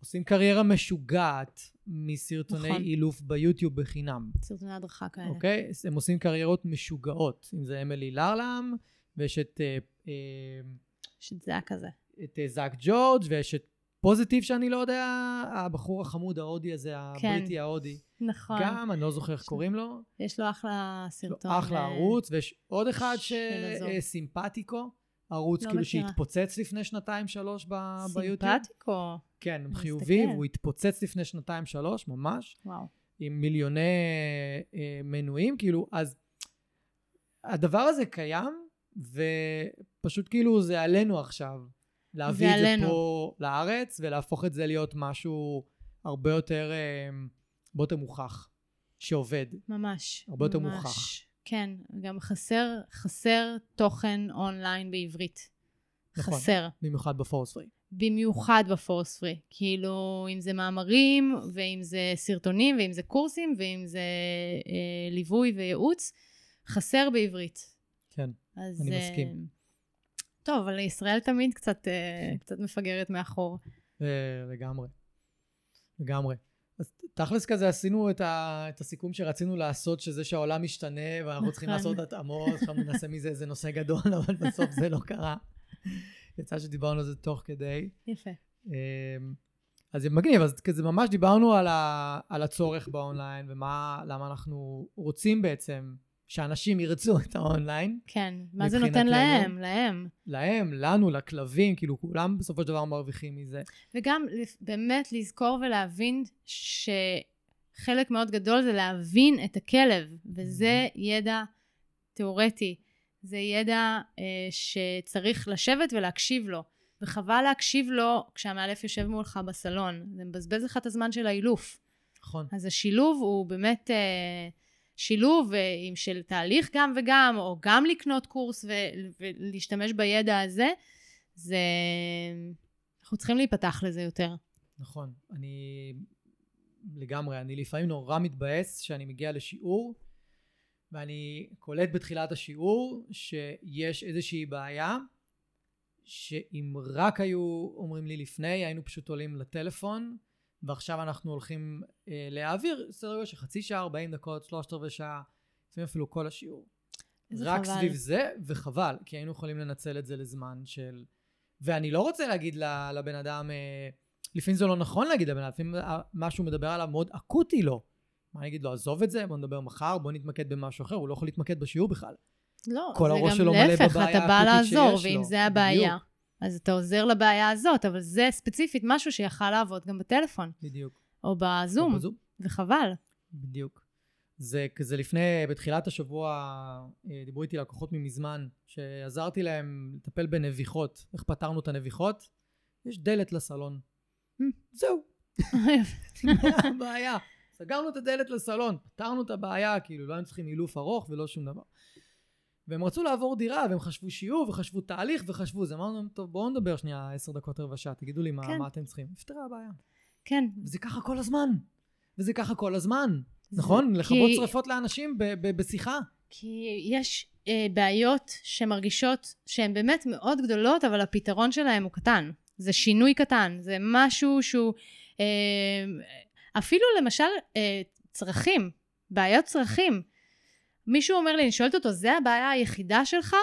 עושים קריירה משוגעת מסרטוני נכון. אילוף ביוטיוב בחינם. סרטוני הדרכה כאלה. אוקיי? הם עושים קריירות משוגעות. אם זה אמילי לרלם, ויש את, אה, אה, שזה היה כזה. את אה, זאק ג'ורג', ויש את פוזיטיב שאני לא יודע, הבחור החמוד ההודי הזה, כן. הבריטי ההודי. נכון. גם, אני לא זוכר איך יש קוראים לו. יש לו אחלה יש לו סרטון. אחלה אה, ערוץ, ויש עוד אחד של הזו. ערוץ לא כאילו מכירה. שהתפוצץ לפני שנתיים שלוש ב- ביוטיוב. סימפטיקו. כן, הוא נסתכל. חיובי, והוא התפוצץ לפני שנתיים שלוש, ממש. וואו. עם מיליוני אה, מנויים, כאילו, אז הדבר הזה קיים, ופשוט כאילו זה עלינו עכשיו. להביא את זה. פה לארץ, ולהפוך את זה להיות משהו הרבה יותר, אה, הרבה יותר מוכח, שעובד. ממש. הרבה יותר ממש. מוכח. כן, גם חסר, חסר תוכן אונליין בעברית. נכון. חסר. במיוחד בפורס פרי. במיוחד בפורס פרי. כאילו, אם זה מאמרים, ואם זה סרטונים, ואם זה קורסים, ואם זה אה, ליווי וייעוץ, חסר בעברית. כן, אז, אני אה, מסכים. טוב, אבל ישראל תמיד קצת, אה, קצת מפגרת מאחור. אה, לגמרי. לגמרי. אז תכלס כזה עשינו את, ה, את הסיכום שרצינו לעשות, שזה שהעולם משתנה ואנחנו צריכים נכון. לעשות התאמות, עכשיו נעשה מזה איזה נושא גדול, אבל בסוף זה לא קרה. יצא שדיברנו על זה תוך כדי. יפה. אמ, אז זה מגניב, אז כזה ממש דיברנו על, ה, על הצורך באונליין ומה, למה אנחנו רוצים בעצם שאנשים ירצו את האונליין. כן, מה זה נותן מבחינתנו- להם? להם. להם, לנו, לכלבים, כאילו כולם בסופו של דבר מרוויחים מזה. וגם באמת לזכור ולהבין שחלק מאוד גדול זה להבין את הכלב, וזה ידע תיאורטי. זה ידע אה, שצריך לשבת ולהקשיב לו. וחבל להקשיב לו כשהמאלף יושב מולך בסלון. זה מבזבז לך את הזמן של האילוף. נכון. אז השילוב הוא באמת אה, שילוב אה, עם של תהליך גם וגם, או גם לקנות קורס ולהשתמש בידע הזה, זה... אנחנו צריכים להיפתח לזה יותר. נכון, אני לגמרי, אני לפעמים נורא מתבאס שאני מגיע לשיעור ואני קולט בתחילת השיעור שיש איזושהי בעיה שאם רק היו אומרים לי לפני היינו פשוט עולים לטלפון ועכשיו אנחנו הולכים אה, להעביר סדר גודל של חצי שעה, 40 דקות, שלושת רבעי שעה, לפעמים אפילו כל השיעור. איזה רק חבל. סביב זה, וחבל, כי היינו יכולים לנצל את זה לזמן של... ואני לא רוצה להגיד לבן אדם, אה, לפעמים זה לא נכון להגיד לבן אדם, לפעמים ה- מה שהוא מדבר עליו מאוד אקוטי לו. מה אני אגיד לו, עזוב את זה, בוא נדבר מחר, בוא נתמקד במשהו אחר, הוא לא יכול להתמקד בשיעור בכלל. לא, כל זה הראש גם שלו מלא להפך, אתה בא לעזור, ואם לו. זה הבעיה, בדיוק. אז אתה עוזר לבעיה הזאת, אבל זה ספציפית משהו שיכל לעבוד גם בטלפון, בדיוק. או בזום, או בזום. וחבל. בדיוק. זה כזה לפני, בתחילת השבוע אה, דיברו איתי לקוחות ממזמן, שעזרתי להם לטפל בנביחות, איך פתרנו את הנביחות? יש דלת לסלון. Hmm. זהו. הבעיה? סגרנו את הדלת לסלון, פתרנו את הבעיה, כאילו לא היינו צריכים אילוף ארוך ולא שום דבר. והם רצו לעבור דירה, והם חשבו שיעור, וחשבו תהליך, וחשבו זה. אמרנו להם, טוב, בואו נדבר שנייה עשר דקות רבע שעה, תגידו לי מה, כן. מה אתם צריכים. נפתרה הבעיה. כן. וזה ככה כל הזמן. וזה ככה כל הזמן. זה- נכון? לכבות כי- שריפות לאנשים ב- ב- בשיחה. כי יש אה, בעיות שמרגישות שהן באמת מאוד גדולות, אבל הפתרון שלהן הוא קטן. זה שינוי קטן, זה משהו שהוא... אה, אפילו למשל אה, צרכים, בעיות צרכים. מישהו אומר לי, אני שואלת אותו, זה הבעיה היחידה שלך?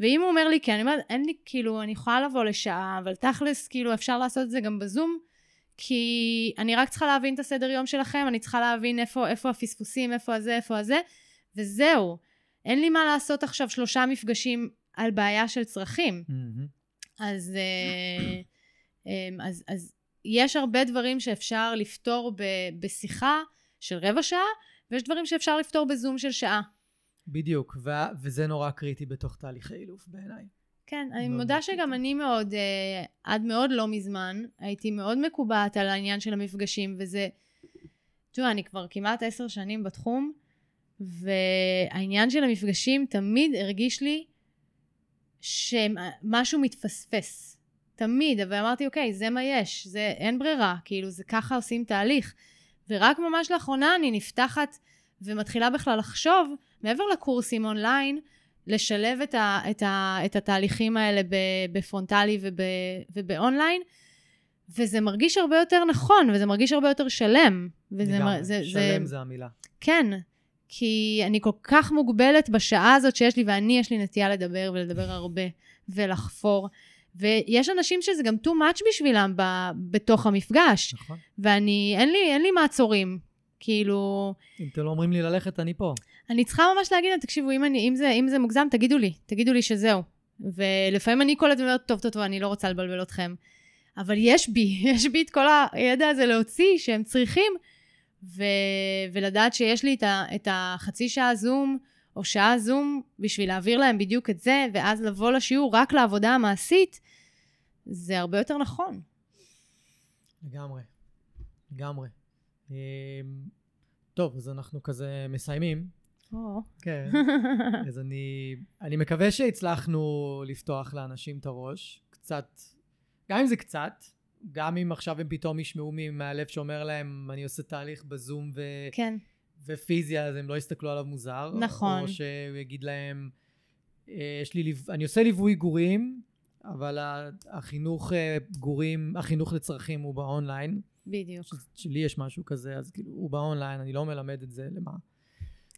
ואם הוא אומר לי, כן, אני אומרת, אין לי, כאילו, אני יכולה לבוא לשעה, אבל תכלס, כאילו, אפשר לעשות את זה גם בזום, כי אני רק צריכה להבין את הסדר יום שלכם, אני צריכה להבין איפה, איפה הפספוסים, איפה הזה, איפה הזה, וזהו. אין לי מה לעשות עכשיו שלושה מפגשים על בעיה של צרכים. אז, אה, אמ, אז, אז יש הרבה דברים שאפשר לפתור ב, בשיחה של רבע שעה, ויש דברים שאפשר לפתור בזום של שעה. בדיוק, ו- וזה נורא קריטי בתוך תהליכי אילוף בעיניי. כן, אני מודה שגם. אני מאוד, אה, עד מאוד לא מזמן, הייתי מאוד מקובעת על העניין של המפגשים, וזה, תראו, אני כבר כמעט עשר שנים בתחום, והעניין של המפגשים תמיד הרגיש לי שמשהו מתפספס. תמיד, אבל אמרתי, אוקיי, זה מה יש, זה אין ברירה, כאילו, זה ככה עושים תהליך. ורק ממש לאחרונה אני נפתחת ומתחילה בכלל לחשוב, מעבר לקורסים אונליין, לשלב את, ה, את, ה, את התהליכים האלה בפרונטלי וב, ובאונליין, וזה מרגיש הרבה יותר נכון, וזה מרגיש הרבה יותר שלם. וזה, לגמרי, מר- זה, שלם זה, זה המילה. כן, כי אני כל כך מוגבלת בשעה הזאת שיש לי, ואני, יש לי נטייה לדבר ולדבר הרבה, ולחפור. ויש אנשים שזה גם too much בשבילם ב, בתוך המפגש, נכון. ואני, אין לי, אין לי מעצורים. כאילו, אם אתם לא אומרים לי ללכת, אני פה. אני צריכה ממש להגיד להם, תקשיבו, אם, אני, אם, זה, אם זה מוגזם, תגידו לי, תגידו לי שזהו. ולפעמים אני קולטת ואומרת, טוב, טוב, טוב, אני לא רוצה לבלבל אתכם. אבל יש בי, יש בי את כל הידע הזה להוציא שהם צריכים, ו, ולדעת שיש לי את, ה, את החצי שעה זום, או שעה זום, בשביל להעביר להם בדיוק את זה, ואז לבוא לשיעור רק לעבודה המעשית, זה הרבה יותר נכון. לגמרי. לגמרי. אמ, טוב, אז אנחנו כזה מסיימים. כן. אז אני, אני מקווה שהצלחנו לפתוח לאנשים את הראש. קצת, גם אם זה קצת, גם אם עכשיו הם פתאום ישמעו מהלב שאומר להם, אני עושה תהליך בזום ו... כן, ופיזי, אז הם לא יסתכלו עליו מוזר. נכון. או שהוא יגיד להם, "אה, יש לי, אני עושה ליווי גורים, אבל החינוך אה, גורים, החינוך לצרכים הוא באונליין. בדיוק. שלי יש משהו כזה, אז כאילו, הוא באונליין, אני לא מלמד את זה, למה?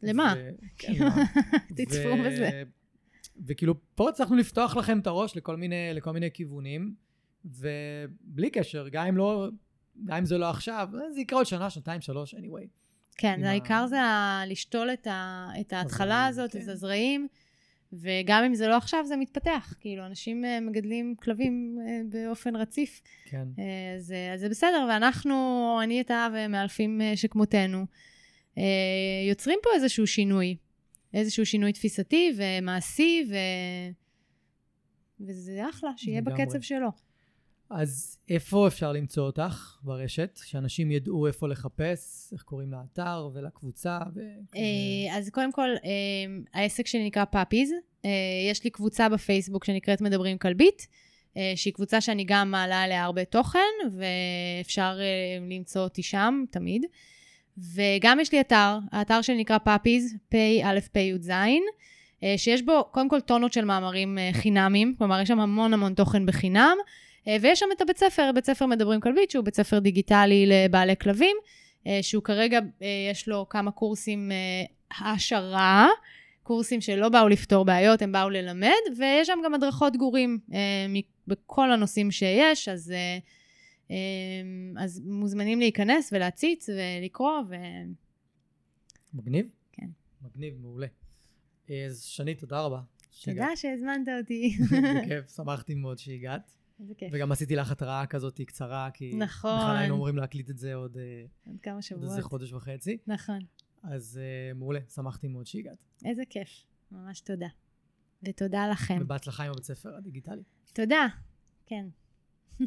למה? ו- כן? תצפו בזה. וכאילו, פה הצלחנו לפתוח לכם את הראש לכל מיני, לכל מיני כיוונים, ובלי קשר, גם אם לא, גם אם זה לא עכשיו, זה יקרה עוד שנה, שנתיים, שלוש, anyway. כן, עם העיקר ה- זה ה- לשתול את, ה, את ההתחלה הזרעים, הזאת, כן. את הזרעים, וגם אם זה לא עכשיו, זה מתפתח. כאילו, אנשים אה, מגדלים כלבים אה, באופן רציף, כן. אה, אז, אז זה בסדר, ואנחנו, אני אתה ומאלפים שכמותנו, יוצרים פה איזשהו שינוי. איזשהו שינוי תפיסתי ומעשי, ו... וזה אחלה, שיהיה לגמרי. בקצב שלו. אז איפה אפשר למצוא אותך ברשת? שאנשים ידעו איפה לחפש, איך קוראים לאתר ולקבוצה וכזה. אה, אז קודם כל, אה, העסק שלי נקרא Puppies. אה, יש לי קבוצה בפייסבוק שנקראת מדברים כלבית, אה, שהיא קבוצה שאני גם מעלה עליה הרבה תוכן, ואפשר אה, למצוא אותי שם תמיד. וגם יש לי אתר, האתר שלי נקרא Puppies, פ"א-פ"ז, אה, שיש בו קודם כל טונות של מאמרים אה, חינמים, כלומר יש שם המון המון תוכן בחינם, אה, ויש שם את הבית ספר, בית ספר מדברים כלבית, שהוא בית ספר דיגיטלי לבעלי כלבים, שהוא כרגע, יש לו כמה קורסים העשרה, קורסים שלא באו לפתור בעיות, הם באו ללמד, ויש שם גם הדרכות גורים בכל הנושאים שיש, אז, אז מוזמנים להיכנס ולהציץ ולקרוא, ו... מגניב? כן. מגניב, מעולה. אז שני, תודה רבה. תודה שהזמנת אותי. בכיף, שמחתי מאוד שהגעת. איזה כיף. וגם עשיתי לך התראה כזאת קצרה, כי נכון. בכלל היינו אמורים להקליט את זה עוד אה, עוד כמה עוד שבועות. איזה חודש וחצי. נכון. אז uh, מעולה, שמחתי מאוד שהגעת. איזה כיף, ממש תודה. ותודה לכם. ובהצלחה עם הבית ספר הדיגיטלי. תודה, כן.